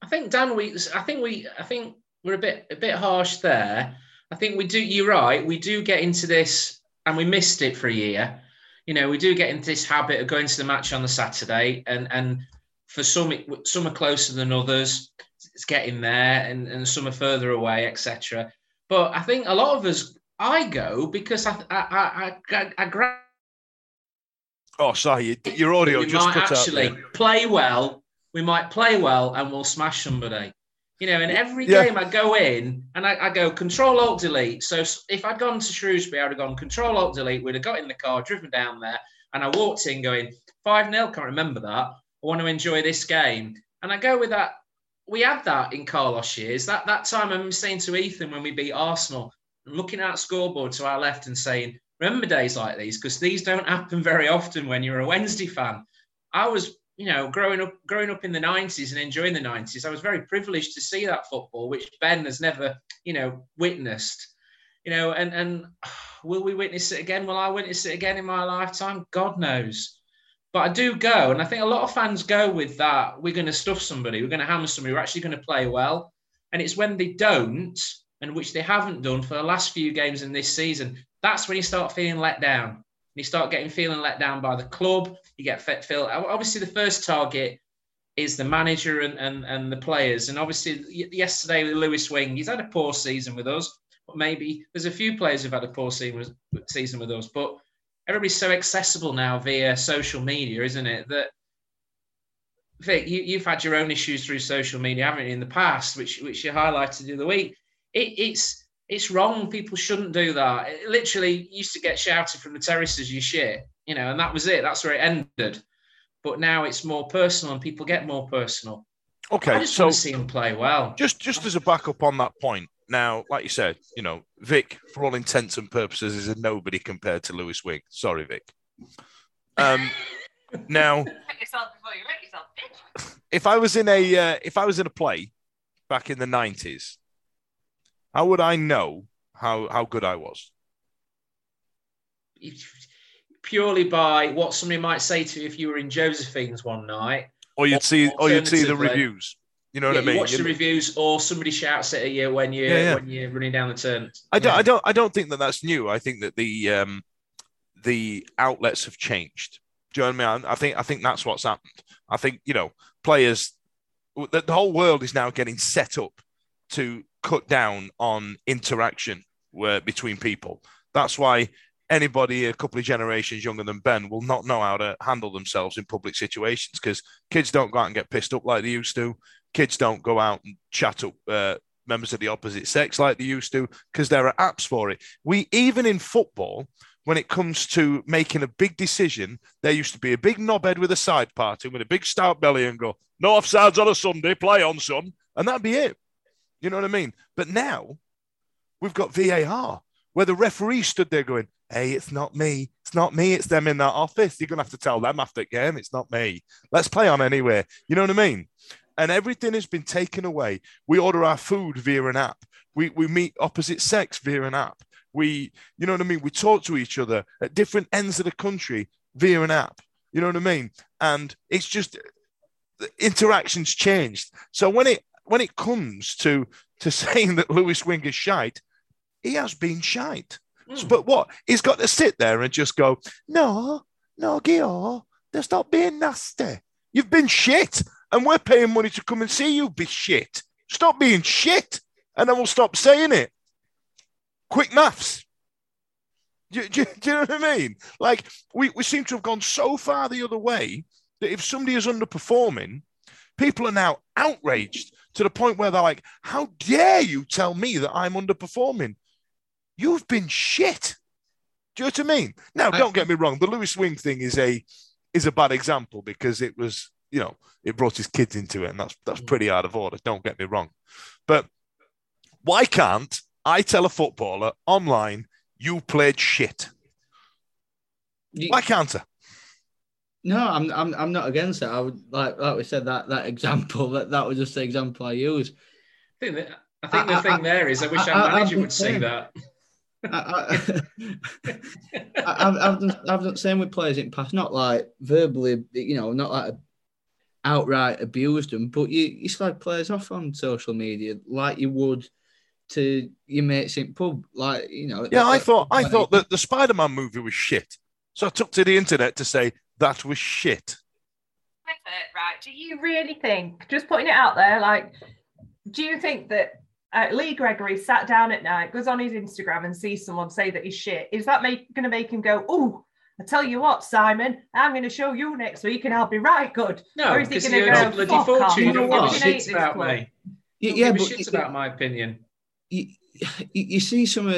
I think Dan, we I think we I think we're a bit a bit harsh there. I think we do. You're right. We do get into this, and we missed it for a year. You know, we do get into this habit of going to the match on the Saturday, and and for some some are closer than others. It's getting there, and and some are further away, etc. But I think a lot of us, I go because I I I I, I grab oh, sorry, your audio we just might actually out. there. play well. We might play well and we'll smash somebody. You know, and every Yeah. game I go in and I, I go control alt delete. So if I'd gone to Shrewsbury, I'd have gone control alt delete. We'd have got in the car, driven down there, and I walked in going 5 0. Can't remember that. I want to enjoy this game. And I go with that. We had that in Carlos years. That that time I'm saying to Ethan when we beat Arsenal, looking at scoreboard to our left and saying, remember days like these because these don't happen very often when you're a Wednesday fan. I was, you know, growing up growing up in the 90s and enjoying the 90s. I was very privileged to see that football, which Ben has never, you know, witnessed. You know, and and will we witness it again? Will I witness it again in my lifetime? God knows. But I do go, and I think a lot of fans go with that. We're going to stuff somebody. We're going to hammer somebody. We're actually going to play well. And it's when they don't, and which they haven't done for the last few games in this season, that's when you start feeling let down. You start getting feeling let down by the club. You get fit feel. Obviously, the first target is the manager and, and, and the players. And obviously, yesterday with Lewis Wing, he's had a poor season with us. But maybe there's a few players who've had a poor season with, us. But everybody's so accessible now via social media, isn't it? That Vic, you, you've had your own issues through social media, haven't you, in the past, which which you highlighted the other week. It, it's it's wrong. People shouldn't do that. It literally used to get shouted from the terraces, "You shit," you know, and that was it. That's where it ended. But now it's more personal, and people get more personal. Okay. I Okay, just so want to see him play well. just just as a backup on that point. Now, like you said, you know, Vic, for all intents and purposes, is a nobody compared to Lewis Wing. Sorry, Vic. Um, now, yourself before you wreck yourself, bitch. if I was in a uh, if I was in a play back in the nineties, how would I know how how good I was? Purely by what somebody might say to you if you were in Josephine's one night. Or you'd see, or you'd see the reviews. You know what Yeah, I you mean? watch the reviews, or somebody shouts at you when you Yeah, yeah. when you're running down the turn. I don't. I don't, I don't think that that's new. I think that the um, the outlets have changed. Do you know what I mean? I think, I think that's what's happened. I think you know, players, the, the whole world is now getting set up to cut down on interaction where, between people. That's why anybody a couple of generations younger than Ben will not know how to handle themselves in public situations because kids don't go out and get pissed up like they used to. Kids don't go out and chat up uh, members of the opposite sex like they used to because there are apps for it. We even in football, when it comes to making a big decision, there used to be a big knobhead with a side party with a big stout belly and go, "No offsides on a Sunday, play on, son," and that'd be it. You know what I mean? But now we've got VAR where the referee stood there going, Hey, it's not me. It's not me. It's them in that office. You're going to have to tell them after the game. It's not me. Let's play on anyway. You know what I mean? And everything has been taken away. We order our food via an app. We, we meet opposite sex via an app. We, you know what I mean? We talk to each other at different ends of the country via an app. You know what I mean? And it's just the interactions changed. So when it when it comes to to saying that Lewis Wing is shite, he has been shite. Hmm. But what? He's got to sit there and just go, no, no, Gio, just stop being nasty. You've been shit, and we're paying money to come and see you be shit. Stop being shit, and then we'll stop saying it. Quick maths. Do, you- do do you know what I mean? Like, we, we seem to have gone so far the other way that if somebody is underperforming, people are now outraged to the point where they're like, How dare you tell me that I'm underperforming? You've been shit. Do you know what I mean? Now, don't get me wrong. The Lewis Wing thing is a is a bad example because it was, you know, it brought his kids into it, and that's that's mm. pretty out of order. Don't get me wrong. But why can't I tell a footballer online you played shit? You- Why can't I? No, I'm, I'm, I'm not against it. I would like, like we said that that example that that was just the example I used. I think, that, I think the I- thing I- there is, I wish I- our I- manager I'm would say that. I, I, I, I've, I've done, I've done the same with players in the past, not like verbally, you know, not like outright abused them, but you, you slag players off on social media like you would to your mates in pub, like you know. Yeah, I thought I like- thought that the Spider-Man movie was shit. So I took to the internet to say that was shit. right? Do you really think, just putting it out there, like, do you think that uh, Lee Gregory sat down at night, goes on his Instagram and sees someone say that he's shit? Is that going to make him go, oh, I tell you what, Simon, I'm going to show you next week and I'll be right good? No, or is he because going he to earns go, a bloody fuck off, fortune. I You don't give a shit about me. Y- Don't yeah, give a but shit you- about my opinion. you, you you see some of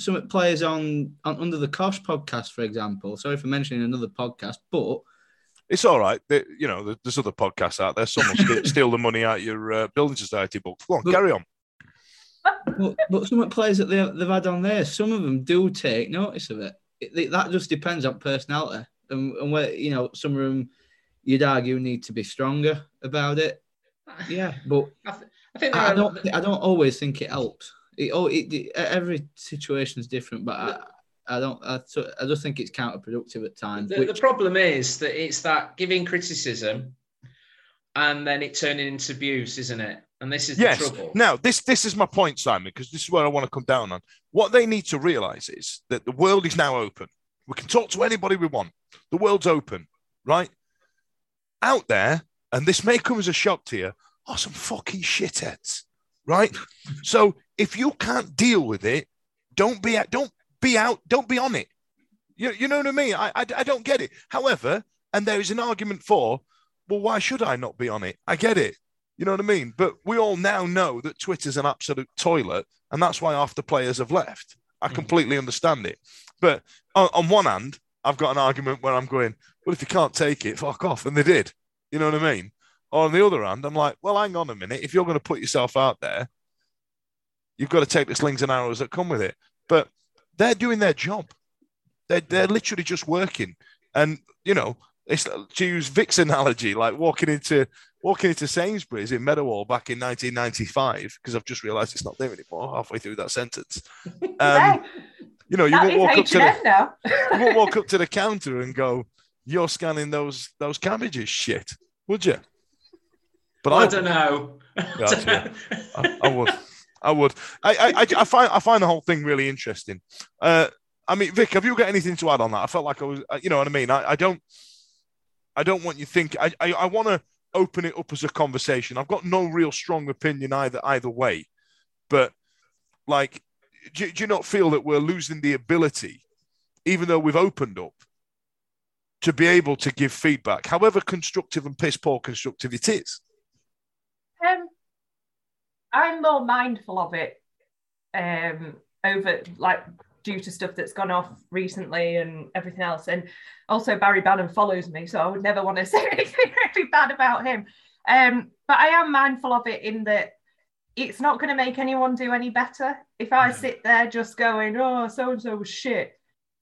some of players on, on under the Cosh podcast, for example. Sorry for mentioning another podcast, but It's all right. There- you know, there's other podcasts out there. Some will steal, steal the money out of your uh, building society book. Go on, But- carry on. but, but some of the players that they, they've had on there, some of them do take notice of it. It- it- that just depends on personality, and, and where you know some of them, you'd argue need to be stronger about it. Yeah, but I, th- I think I, I don't. I don't always think it helps. It, oh, it, it- every situation is different, but I, I don't. I, I just think it's counterproductive at times. The, the problem is that it's that giving criticism and then it turning into abuse, isn't it? And this is Yes. the trouble. Now, this this is my point, Simon, because this is where I want to come down on. What they need to realize is that the world is now open. We can talk to anybody we want. The world's open, right? Out there, and this may come as a shock to you, are some fucking shitheads, right? so if you can't deal with it, don't be don't be out, don't be on it. You, you know what I mean? I, I I don't get it. However, and there is an argument for, well, why should I not be on it? I get it. You know what I mean? But we all now know that Twitter's an absolute toilet, and that's why half the players have left. I mm. completely understand it. But on, on one hand, I've got an argument where I'm going, well, if you can't take it, fuck off. And they did. You know what I mean? On the other hand, I'm like, well, hang on a minute. If you're going to put yourself out there, you've got to take the slings and arrows that come with it. But they're doing their job. They're, they're literally just working. And, you know, it's to use Vic's analogy, like walking into walking into Sainsbury's in Meadowhall back in 1995, because I've just realised it's not there anymore. Halfway through that sentence, um, you know, you That won't walk up to the, you won't walk up to the counter and go, "You're scanning those those cabbages, shit," would you? But I don't know. Gotcha. I, I would. I would. I, I, I, find I find the whole thing really interesting. Uh, I mean, Vic, have you got anything to add on that? I felt like I was, uh, you know what I mean. I, I don't, I don't want you think. I, I, I want to open it up as a conversation. I've got no real strong opinion either either way, but like, do, do you not feel that we're losing the ability, even though we've opened up, to be able to give feedback, however constructive and piss poor constructive it is? I'm more mindful of it um, over like due to stuff that's gone off recently and everything else. And also Barry Bannon follows me, so I would never want to say anything really bad about him. Um, but I am mindful of it in that it's not going to make anyone do any better. If I sit there just going, oh, so and so was shit,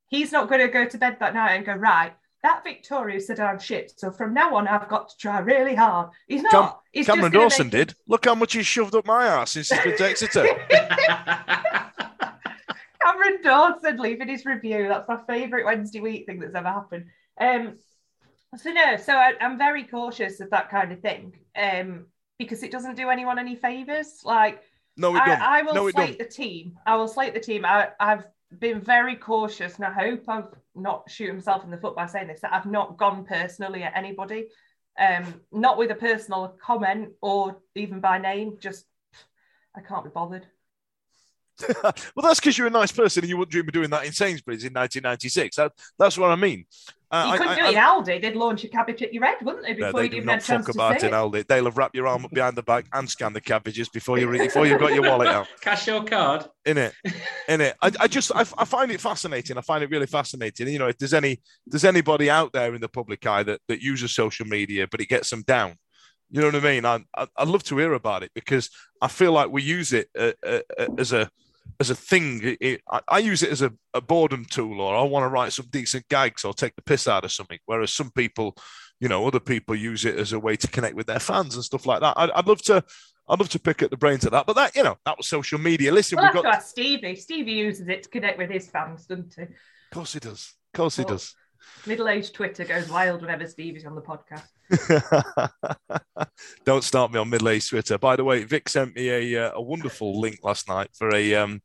he's not going to go to bed that night and go, right, that Victoria said I'm shit. So from now on, I've got to try really hard. He's not. Cam- He's Cameron Dawson make did. Look how much he shoved up my ass since he's been to Exeter. Cameron Dawson leaving his review. That's my favourite Wednesday week thing that's ever happened. Um, so no, so I, I'm very cautious of that kind of thing um, because it doesn't do anyone any favours. Like No, it don't. I, I will No, slate don't. the team. I will slate the team. I, I've been very cautious, and I hope I've not shoot himself in the foot by saying this. That I've not gone personally at anybody, um, not with a personal comment or even by name. Just I can't be bothered. well, that's because you're a nice person and you wouldn't dream of doing that in Sainsbury's in 1996. That, that's what I mean. Uh, You couldn't I- do it in Aldi. They'd launch a cabbage at your head, wouldn't they? No, Before they you'd even had not a chance fuck to about say in it. Aldi. They'll have wrapped your arm up behind the back and scanned the cabbages before you re- before you got your wallet out. Cash your card. In it, in it. I, I just I, I find it fascinating. I find it really fascinating. You know, if there's any there's anybody out there in the public eye that that uses social media, but it gets them down. You know what I mean? I, I I'd love to hear about it because I feel like we use it uh, uh, uh, as a as a thing. It, I, I use it as a, a boredom tool, or I want to write some decent gags or take the piss out of something. Whereas some people, you know, other people use it as a way to connect with their fans and stuff like that. I'd, I'd love to. I'd love to pick at the brains of that, but that you know that was social media. Listen, We'll we've got. Stevie. Stevie uses it to connect with his fans, doesn't he? Of course he does. Of course he Well, does. Middle-aged Twitter goes wild whenever Stevie's on the podcast. Don't start me on middle-aged Twitter. By the way, Vic sent me a uh, a wonderful link last night for a um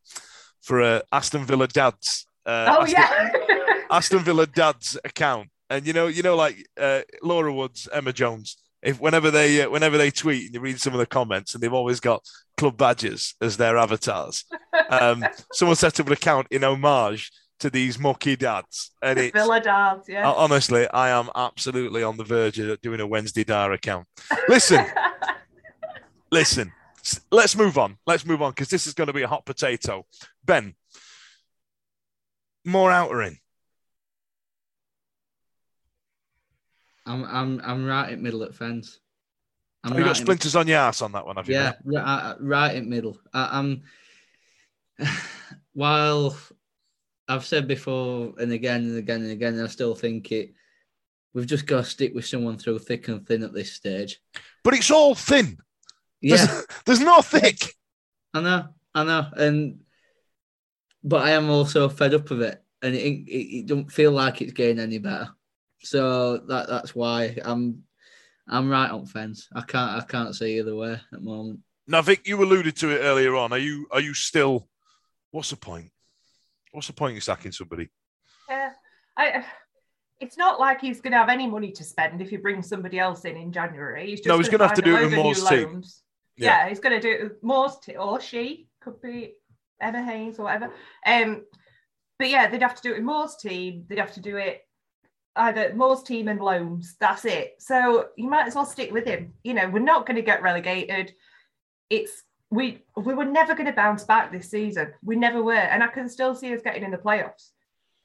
for a Aston Villa dads. Uh, oh Aston, yeah. Aston Villa dads account, and you know you know like uh, Laura Woods, Emma Jones. If whenever they uh, whenever they tweet and you read some of the comments, and they've always got club badges as their avatars. Um, someone set up an account in homage to these mucky dads, and it's Villa dads, yeah. honestly, I am absolutely on the verge of doing a Wednesday Dar account. Listen, listen, let's move on. Let's move on because this is going to be a hot potato. Ben, more outering. I'm I'm I'm right in middle at fence. I'm Have you got right in- splinters on your ass on that one? Have you? yeah, right, right in middle. I, I'm. While I've said before and again and again and again, and I still think it. We've just got to stick with someone through thick and thin at this stage. But it's all thin. Yeah, There's, there's no thick. I know, I know, and but I am also fed up of it, and it it, it don't feel like it's getting any better. So that that's why I'm I'm right on fence. I can't I can't say either way at the moment. Now, Vic, you alluded to it earlier on. Are you are you still? What's the point? What's the point in sacking somebody? Yeah, I. It's not like he's going to have any money to spend if he brings somebody else in in January. He's just No, he's gonna gonna have to do it with Moore's team. Yeah. Yeah. he's going to do it with Moore's team, or she could be Emma Hayes or whatever. Um, but yeah, they'd have to do it with Moore's team. They'd have to do it either Moore's team and loans. That's it. So you might as well stick with him. You know, we're not going to get relegated. It's we we were never going to bounce back this season. We never were, and I can still see us getting in the playoffs.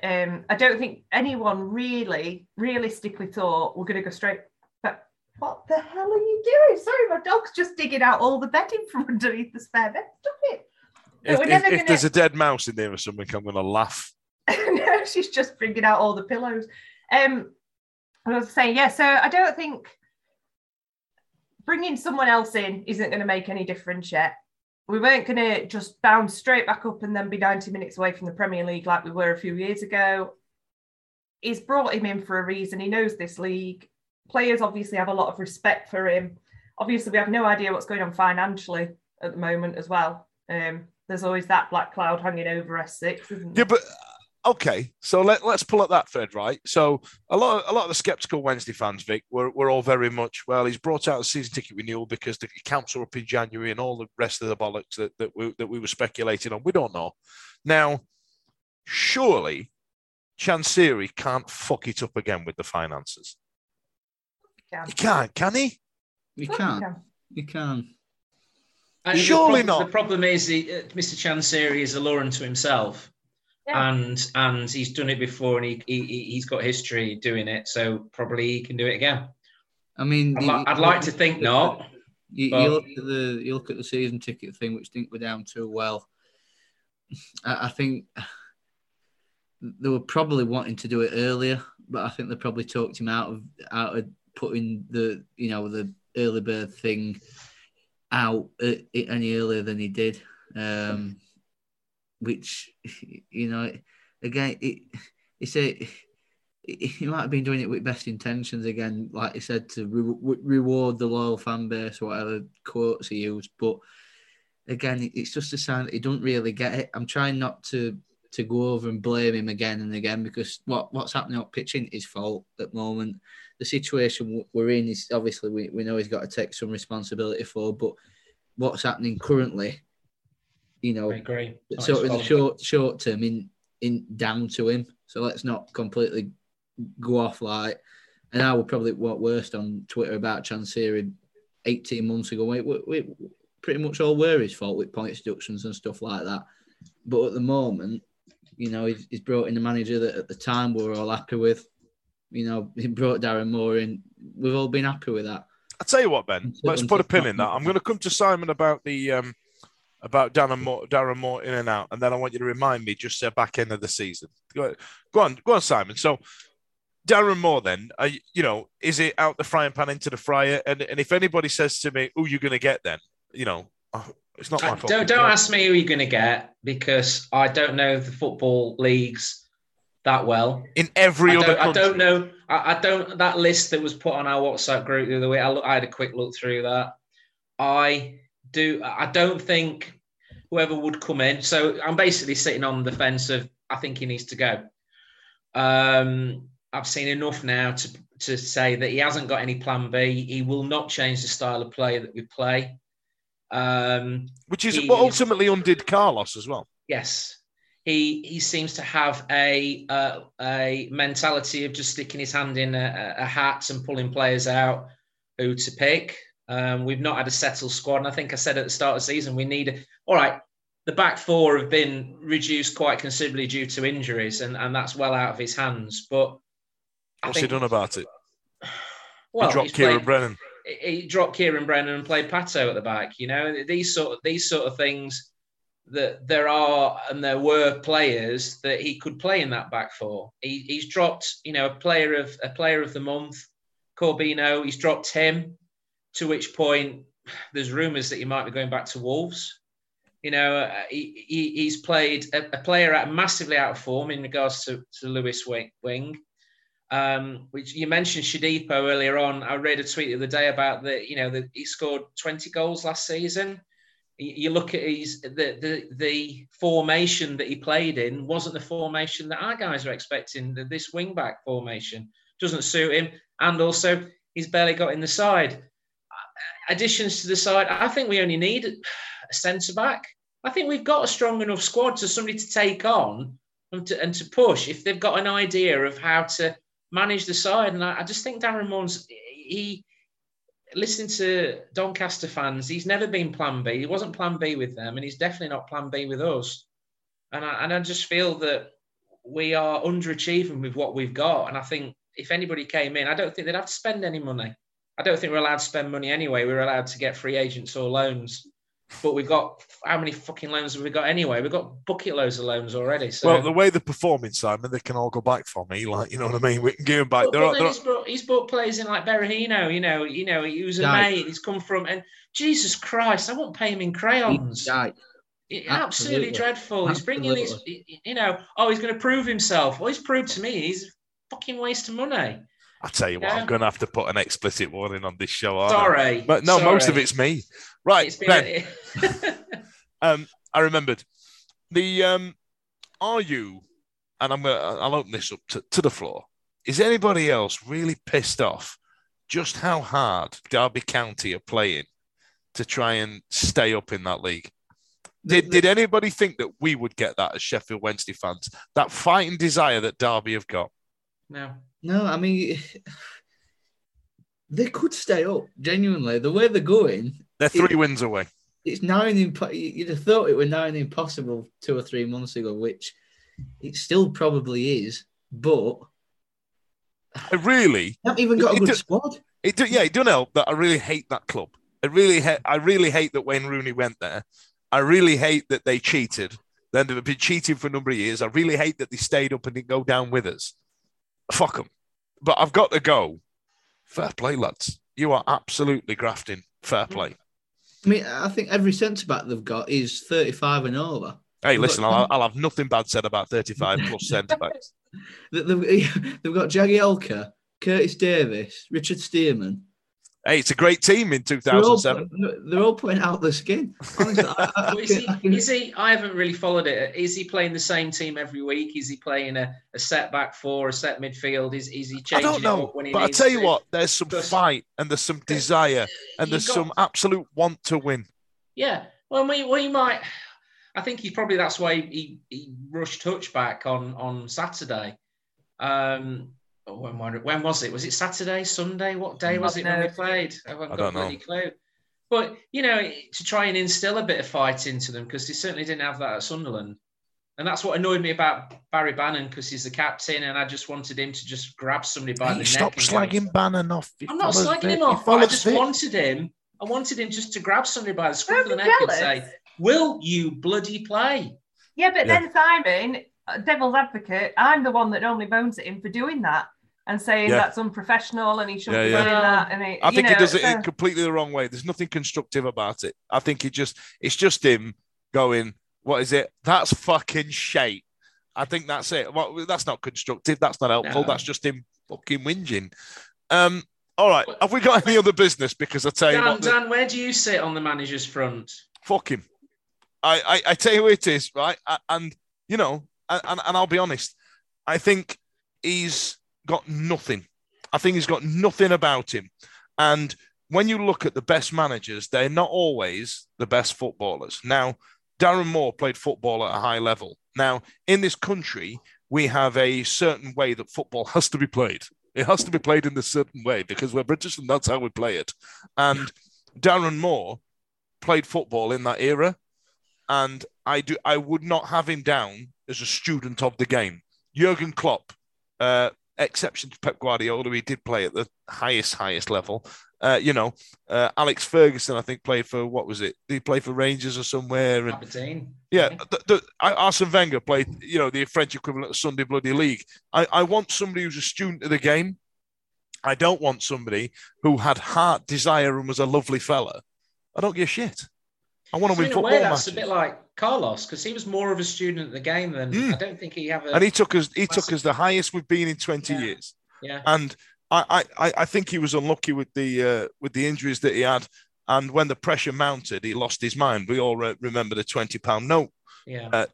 Um, I don't think anyone really, realistically thought we're going to go straight. But what the hell are you doing? Sorry, my dog's just digging out all the bedding from underneath the spare bed. Stop it. If, if, gonna- there's a dead mouse in there or something, I'm going to laugh. no, she's just bringing out all the pillows. Um, I was saying, yeah. So I don't think bringing someone else in isn't going to make any difference yet. We weren't going to just bounce straight back up and then be 90 minutes away from the Premier League like we were a few years ago. He's brought him in for a reason. He knows this league. Players obviously have a lot of respect for him. Obviously, we have no idea what's going on financially at the moment as well. Um, there's always that black cloud hanging over S6, isn't Yeah, but okay. So let, let's pull at that thread, right? So a lot, of, a lot of the skeptical Wednesday fans, Vic, were, were all very much well. He's brought out a season ticket renewal because the accounts are up in January and all the rest of the bollocks that, that we that we were speculating on. We don't know. Now, surely, Chansiri can't fuck it up again with the finances. Yeah. He can't, can he? You Of course can't. can. You can. I think Surely the problem, not. The problem is he, uh, Mr. Chansiri is a alluring to himself, Yeah. and and he's done it before, and he, he he- he's got history doing it, so probably he can do it again. I mean, I'd, you- li- I'd like to think not. You, But- you look at the you look at the season ticket thing, which didn't go down too well. I, I think they were probably wanting to do it earlier, but I think they probably talked him out of out of putting the you know the early bird thing out uh, any earlier than he did. Um, which you know, again, it it's a he might have been doing it with best intentions again, like he said, to re- reward the loyal fan base, or whatever quotes he used. But again, it's just a sign that he don't really get it. I'm trying not to to go over and blame him again and again because what what's happening up pitching is fault at the moment. The situation we're in is obviously we, we know he's got to take some responsibility for, but what's happening currently, you know, I agree. Not so his in the short short term in in down to him. So let's not completely go off like. And I would probably what worst on Twitter about Chansiri 18 months ago. We, we, we pretty much all were his fault with point deductions and stuff like that. But at the moment, you know, he's, he's brought in a manager that at the time we were all happy with. You know, he brought Darren Moore in. We've all been happy with that. I tell you what, Ben. Let's put a pin in that. I'm going to come to Simon about the um, about Darren Moore, Darren Moore in and out, and then I want you to remind me just the back end of the season. Go, go on, go on, Simon. So Darren Moore, then, are, you know, is it out the frying pan into the fryer? And and if anybody says to me, "Who you going to get?" Then you know, oh, it's not my Uh, fault. don't don't ask me who you're going to get because I don't know the football leagues that well. In every I other I don't know. I, I don't. That list that was put on our WhatsApp group the other week. I, look, I had a quick look through that. I do. I don't think whoever would come in. So I'm basically sitting on the fence of I think he needs to go. Um, I've seen enough now to to say that he hasn't got any plan B. He will not change the style of play that we play. Um, which is he what ultimately undid Carlos as well. Yes, he he seems to have a uh, a mentality of just sticking his hand in a, a hat and pulling players out who to pick. Um, we've not had a settled squad, and I think I said at the start of the season we need. All right, the back four have been reduced quite considerably due to injuries, and, and that's well out of his hands. But I What's he done about it? well, he dropped Ciaran played- Brennan. he dropped Ciaran Brennan and played Pato at the back. You know, these sort of these sort of things that there are and there were players that he could play in that back four. He, he's dropped, you know, a player of a player of the month, Corbeanu. He's dropped him. To which point, there's rumours that he might be going back to Wolves. You know, uh, he, he, he's played a, a player out massively out of form in regards to, to Lewis Wing. Um, which you mentioned Shodipo earlier on. I read a tweet the other day about the, you know, that he scored 20 goals last season. You look at his the, the the formation that he played in wasn't the formation that our guys were expecting. This wing back formation doesn't suit him, and also he's barely got in the side. Additions to the side, I think we only need a centre back. I think we've got a strong enough squad to somebody to take on and to, and to push if they've got an idea of how to manage the side. And I, I just think Darren Moore's he listening to Doncaster fans, he's never been Plan B. He wasn't Plan B with them, and he's definitely not Plan B with us. And I, and I just feel that we are underachieving with what we've got. And I think if anybody came in, I don't think they'd have to spend any money. I don't think we're allowed to spend money anyway. We're allowed to get free agents or loans. But we've got how many fucking loans have we got anyway? We've got bucket loads of loans already. So Well, the way they're performing, Simon, they can all go back for me. Like, you know what I mean? We can give them back. But, They're, but all- they're, he's brought he's brought players in like Berahino, you know, you know, he was a Right. mate, he's come from and Jesus Christ, I won't pay him in crayons. It- absolutely, Absolutely. dreadful. He's bringing these, you know, oh, he's going to prove himself. Well, he's proved to me he's a fucking waste of money. I tell you what, Yeah. I'm going to have to put an explicit warning on this show. aren't I? Sorry, But no, most of it's me. Right, It's Ben. um, I remembered the um, are you, and I'm gonna I'll open this up to, to the floor. Is anybody else really pissed off just how hard Derby County are playing to try and stay up in that league? Did, did anybody think that we would get that as Sheffield Wednesday fans? That fighting desire that Derby have got? no. No, I mean, they could stay up. Genuinely, the way they're going, They're three wins away. it's nine. Impo- you'd have thought it were nine impossible two or three months ago, which it still probably is. But I really, haven't even got a It good do- squad. It do, yeah, it don't help that I really hate that club. I really, ha- I really hate that Wayne Rooney went there. I really hate that they cheated. Then they've been cheating for a number of years. I really hate that they stayed up and didn't go down with us. Fuck them. But I've got to go. Fair play, lads. You are absolutely grafting. Fair play. I mean, I think every centre back they've got is thirty-five and over. Hey, They've listen, got- I'll, I'll have nothing bad said about 35 plus centre backs. They- They've, they've got Jagielka, Curtis Davies, Richard Stearman. Hey, it's a great team in They're all, 2007. they're all putting out the skin. Honestly, I, I, is, he, I can- is he? I haven't really followed it. Is he playing the same team every week? Is he playing a, a set back four, a set midfield? Is, is he changing I don't know, up when he but I needs tell you to? what, there's some fight and there's some desire and there's You've got- some absolute want to win. Yeah. Well, we, we might. I think he probably that's why he, he rushed touchback on on Saturday. Um, when, when when was it? Was it Saturday, Sunday? What day was it when we played? I haven't I got don't a bloody know. clue. But you know, to try and instill a bit of fight into them because they certainly didn't have that at Sunderland. And that's what annoyed me about Barry Bannon because he's the captain, and I just wanted him to just grab somebody by Hey, the stop neck. and go, slagging Bannon off. He I'm not follows slagging Vic. him He off. I just Vic. wanted him I wanted him just to grab somebody by the scruff of the be neck and say, "Will you bloody play?" Yeah, but Yeah. then Simon, uh, devil's advocate, I'm the one that normally moans at him for doing that and saying Yeah. that's unprofessional and he shouldn't be Yeah, yeah. doing that. And it, I you think know, he does it so- in completely the wrong way. There's nothing constructive about it. I think he just it's just him going, what is it? That's fucking shite. I think that's it. Well, that's not constructive. That's not helpful. No. That's just him fucking whinging. Um, all right. Have we got any other business? Because I tell you Dan, what, the- Dan, where do you sit on the manager's front? fuck him. I, I, I tell you who it is, right? A- And, you know, and, and and I'll be honest, I think he's got nothing. I think he's got nothing about him. And when you look at the best managers, they're not always the best footballers. Now, Darren Moore played football at a high level. Now, in this country, we have a certain way that football has to be played. It has to be played in a certain way because we're British and that's how we play it. And Darren Moore played football in that era, and I do I would not have him down as a student of the game. Jurgen Klopp, uh, exception to Pep Guardiola, he did play at the highest highest level. Uh, you know, uh, Alex Ferguson, I think, played for what was it? Did he play for Rangers or somewhere? And Aberdeen. yeah, the, the, Arsene Wenger played, you know, the French equivalent of Sunday Bloody League. I, I want somebody who's a student of the game. I don't want somebody who had heart, desire, and was a lovely fella. I don't give a shit. I want to So win in a way, that's matches. a bit like Carlos because he was more of a student of the game than Mm. I don't think he have a. and he took us. He took massive- us the highest we've been in twenty Yeah. years. yeah. And I, I- I, I think he was unlucky with the uh, with the injuries that he had. And when the pressure mounted, he lost his mind. We all re- remember the twenty pound note Yeah. uh,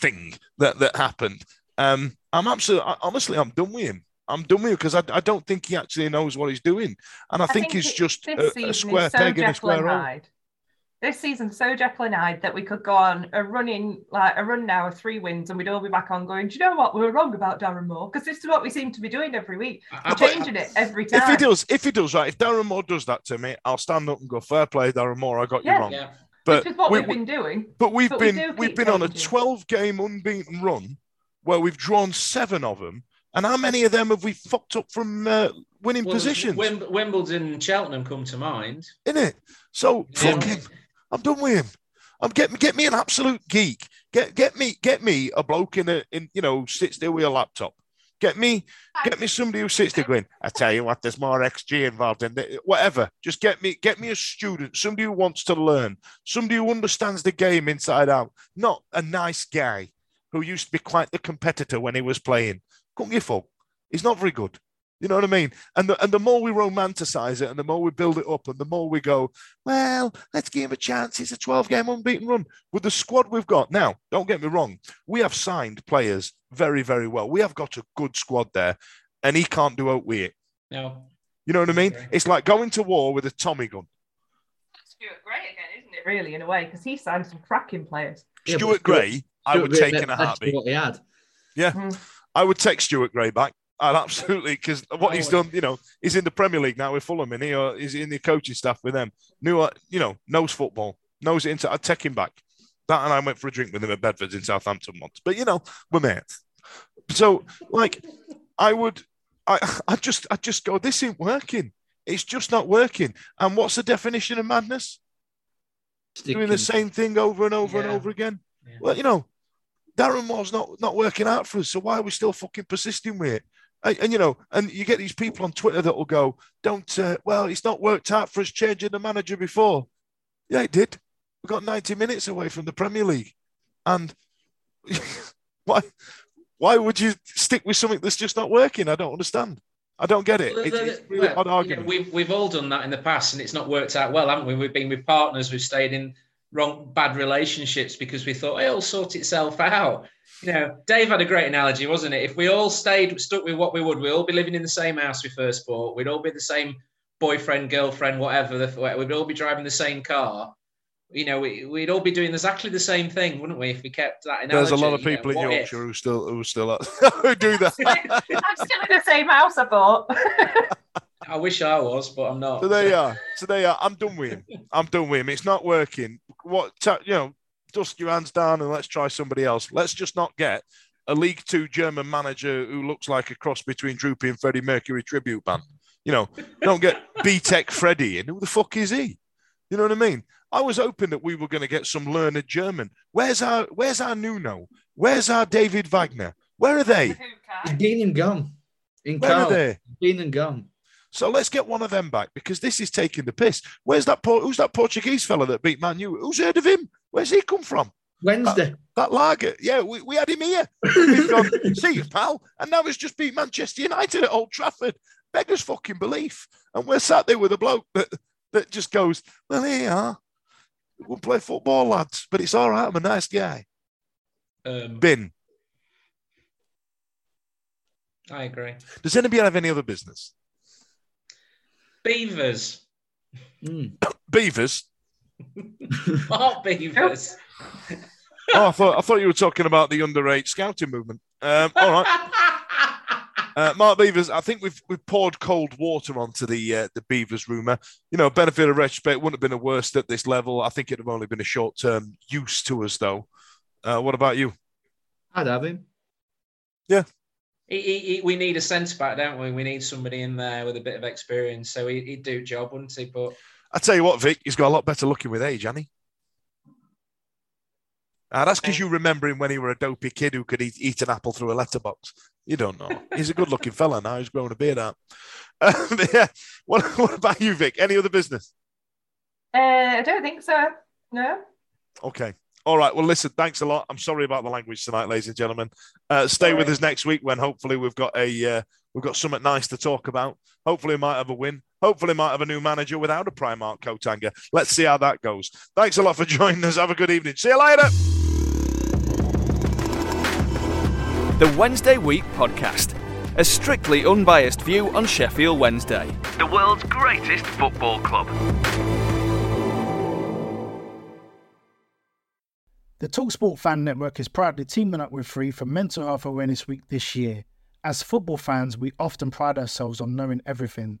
thing that that happened. Um, I'm absolutely honestly, I'm done with him. I'm done with him because I, I don't think he actually knows what he's doing, and I, think, he's just a, a is square so peg in a square hole. Hyde. This season's so Jekyll and Hyde that we could go on a running like a run now of three wins and we'd all be back on going, do you know what? We were wrong about Darren Moore because this is what we seem to be doing every week. I- I- changing it every time. If he does, if he does right, if Darren Moore does that to me, I'll stand up and go, "Fair play, Darren Moore. I got Yeah. you wrong." Yeah. But which is what we, we've been doing. but we've but been do we've keep been on a 12 game unbeaten run where we've drawn seven of them, and how many of them have we fucked up from uh, winning Well, positions? Wim- Wimbledon and Cheltenham come to mind. in it. So Yeah. fuck him. I'm done with him. I'm get get me an absolute geek. Get get me get me a bloke in a in you know sits there with a laptop. Get me get me somebody who sits there going. I tell you what, there's more XG involved in it. Whatever. Just get me get me a student, somebody who wants to learn, somebody who understands the game inside out. Not a nice guy who used to be quite the competitor when he was playing. Couldn't fuck. He's not very good. You know what I mean? And the, and the more we romanticize it and the more we build it up and the more we go, well, let's give him a chance. It's a 12 game unbeaten run. With the squad we've got now, don't get me wrong, we have signed players very, very well. We have got a good squad there and he can't do out with it. No. You know what I mean? Okay. It's like going to war with a Tommy gun. Stuart Gray again, isn't it? Really, in a way, because he signed some cracking players. Yeah, but Stuart Gray, I would Gray take in a best for heartbeat. What he had. Yeah, Mm. I would take Stuart Gray back. I'd absolutely because what he's done, you know, he's in the Premier League now with Fulham, and he or he's in the coaching staff with them. Knew, uh, you know, knows football, knows it. Into, I'd take him back. That and I went for a drink with him at Bedford's in Southampton once. But you know, we're mates. So like, I would, I, I just, I just go. This ain't working. It's just not working. And what's the definition of madness? Doing the same thing over and over and over again. Yeah. Well, you know, Darren Moore's not not working out for us. So why are we still fucking persisting with it? And, and, you know, and you get these people on Twitter that will go, "Don't." Uh, well, it's not worked out for us changing the manager before. Yeah, it did. We got ninety minutes away from the Premier League, and why? Why would you stick with something that's just not working? I don't understand. I don't get it. Well, It- the- it's really well, odd you know, we've we've all done that in the past, and it's not worked out well, haven't we? We've been with partners, we've stayed in wrong bad relationships because we thought it'll sort itself out. You know, Dave had a great analogy, wasn't it? If we all stayed stuck with what we would, we'd all be living in the same house we first bought. We'd all be the same boyfriend, girlfriend, whatever. We'd all be driving the same car. You know, we, we'd all be doing exactly the same thing, wouldn't we? If we kept that analogy. There's a lot of you know, people in what if? Yorkshire who still who still who do that. I'm still in the same house, I bought. I wish I was, but I'm not. So there you are. So there you are. I'm done with him. I'm done with him. It's not working. What ta- you know? Dust your hands down and let's try somebody else. Let's just not get a League Two German manager who looks like a cross between Droopy and Freddie Mercury tribute band. You know, don't get B Tech Freddie in. Who the fuck is he? You know what I mean? I was hoping that we were going to get some learned German. Where's our Where's our Nuno? Where's our David Wagner? Where are they? He's and gone. In Where are they? Been and gone. So let's get one of them back because this is taking the piss. Where's that? Who's that Portuguese fella that beat Man U? Who's heard of him? Where's he come from? Wednesday. That lager, yeah, we, we had him here. Gone, see you, pal. And now he's just beat Manchester United at Old Trafford. Beggars fucking belief. And we're sat there with a bloke that, that just goes, Well, here you are. We'll play football, lads, but it's all right. I'm a nice guy. Um, Bin. I agree. Does anybody have any other business? Beavers. Beavers. What beavers? Oh, I thought I thought you were talking about the underage scouting movement. Um, all right. Uh, Mark Beevers, I think we've we've poured cold water onto the uh, the Beevers rumor. You know, benefit of retrospect wouldn't have been the worst at this level. I think it'd have only been a short term use to us, though. Uh, what about you? I'd have him. Yeah, He, he, he- we need a centre back, don't we? We need somebody in there with a bit of experience. So he, he'd do a job, wouldn't he? But I tell you what, Vic, he's got a lot better looking with age, hasn't he? Ah, that's because you remember him when he were a dopey kid who could eat, eat an apple through a letterbox. You don't know. He's a good looking fella now. He's growing a beard out. Um, yeah. What, what about you, Vic? Any other business? Uh, I don't think so. No. Okay. All right. Well, listen, thanks a lot. I'm sorry about the language tonight, ladies and gentlemen. Uh, stay with us next week when hopefully we've got a uh, we've got something nice to talk about. Hopefully, we might have a win. Hopefully, might have a new manager without a Primark coat hanger. Let's see how that goes. Thanks a lot for joining us. Have a good evening. See you later. The Wednesday Week Podcast, a strictly unbiased view on Sheffield Wednesday. The world's greatest football club. The Talksport Fan Network is proudly teaming up with Free for Mental Health Awareness Week this year. As football fans, we often pride ourselves on knowing everything,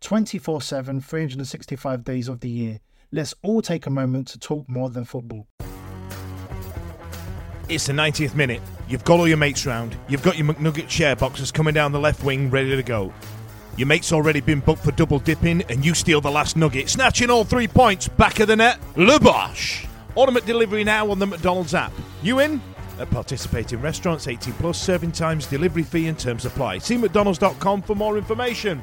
24 7, 365 days of the year. Let's all take a moment to talk more than football. It's the 90th minute. You've got all your mates round. You've got your McNugget share boxes coming down the left wing ready to go. Your mate's already been booked for double dipping, and you steal the last nugget, snatching all three points back of the net. Le Bosch. Order delivery now on the McDonald's app. You in? At participating restaurants, 18 plus, serving times, delivery fee, and terms apply. See McDonald's.com for more information.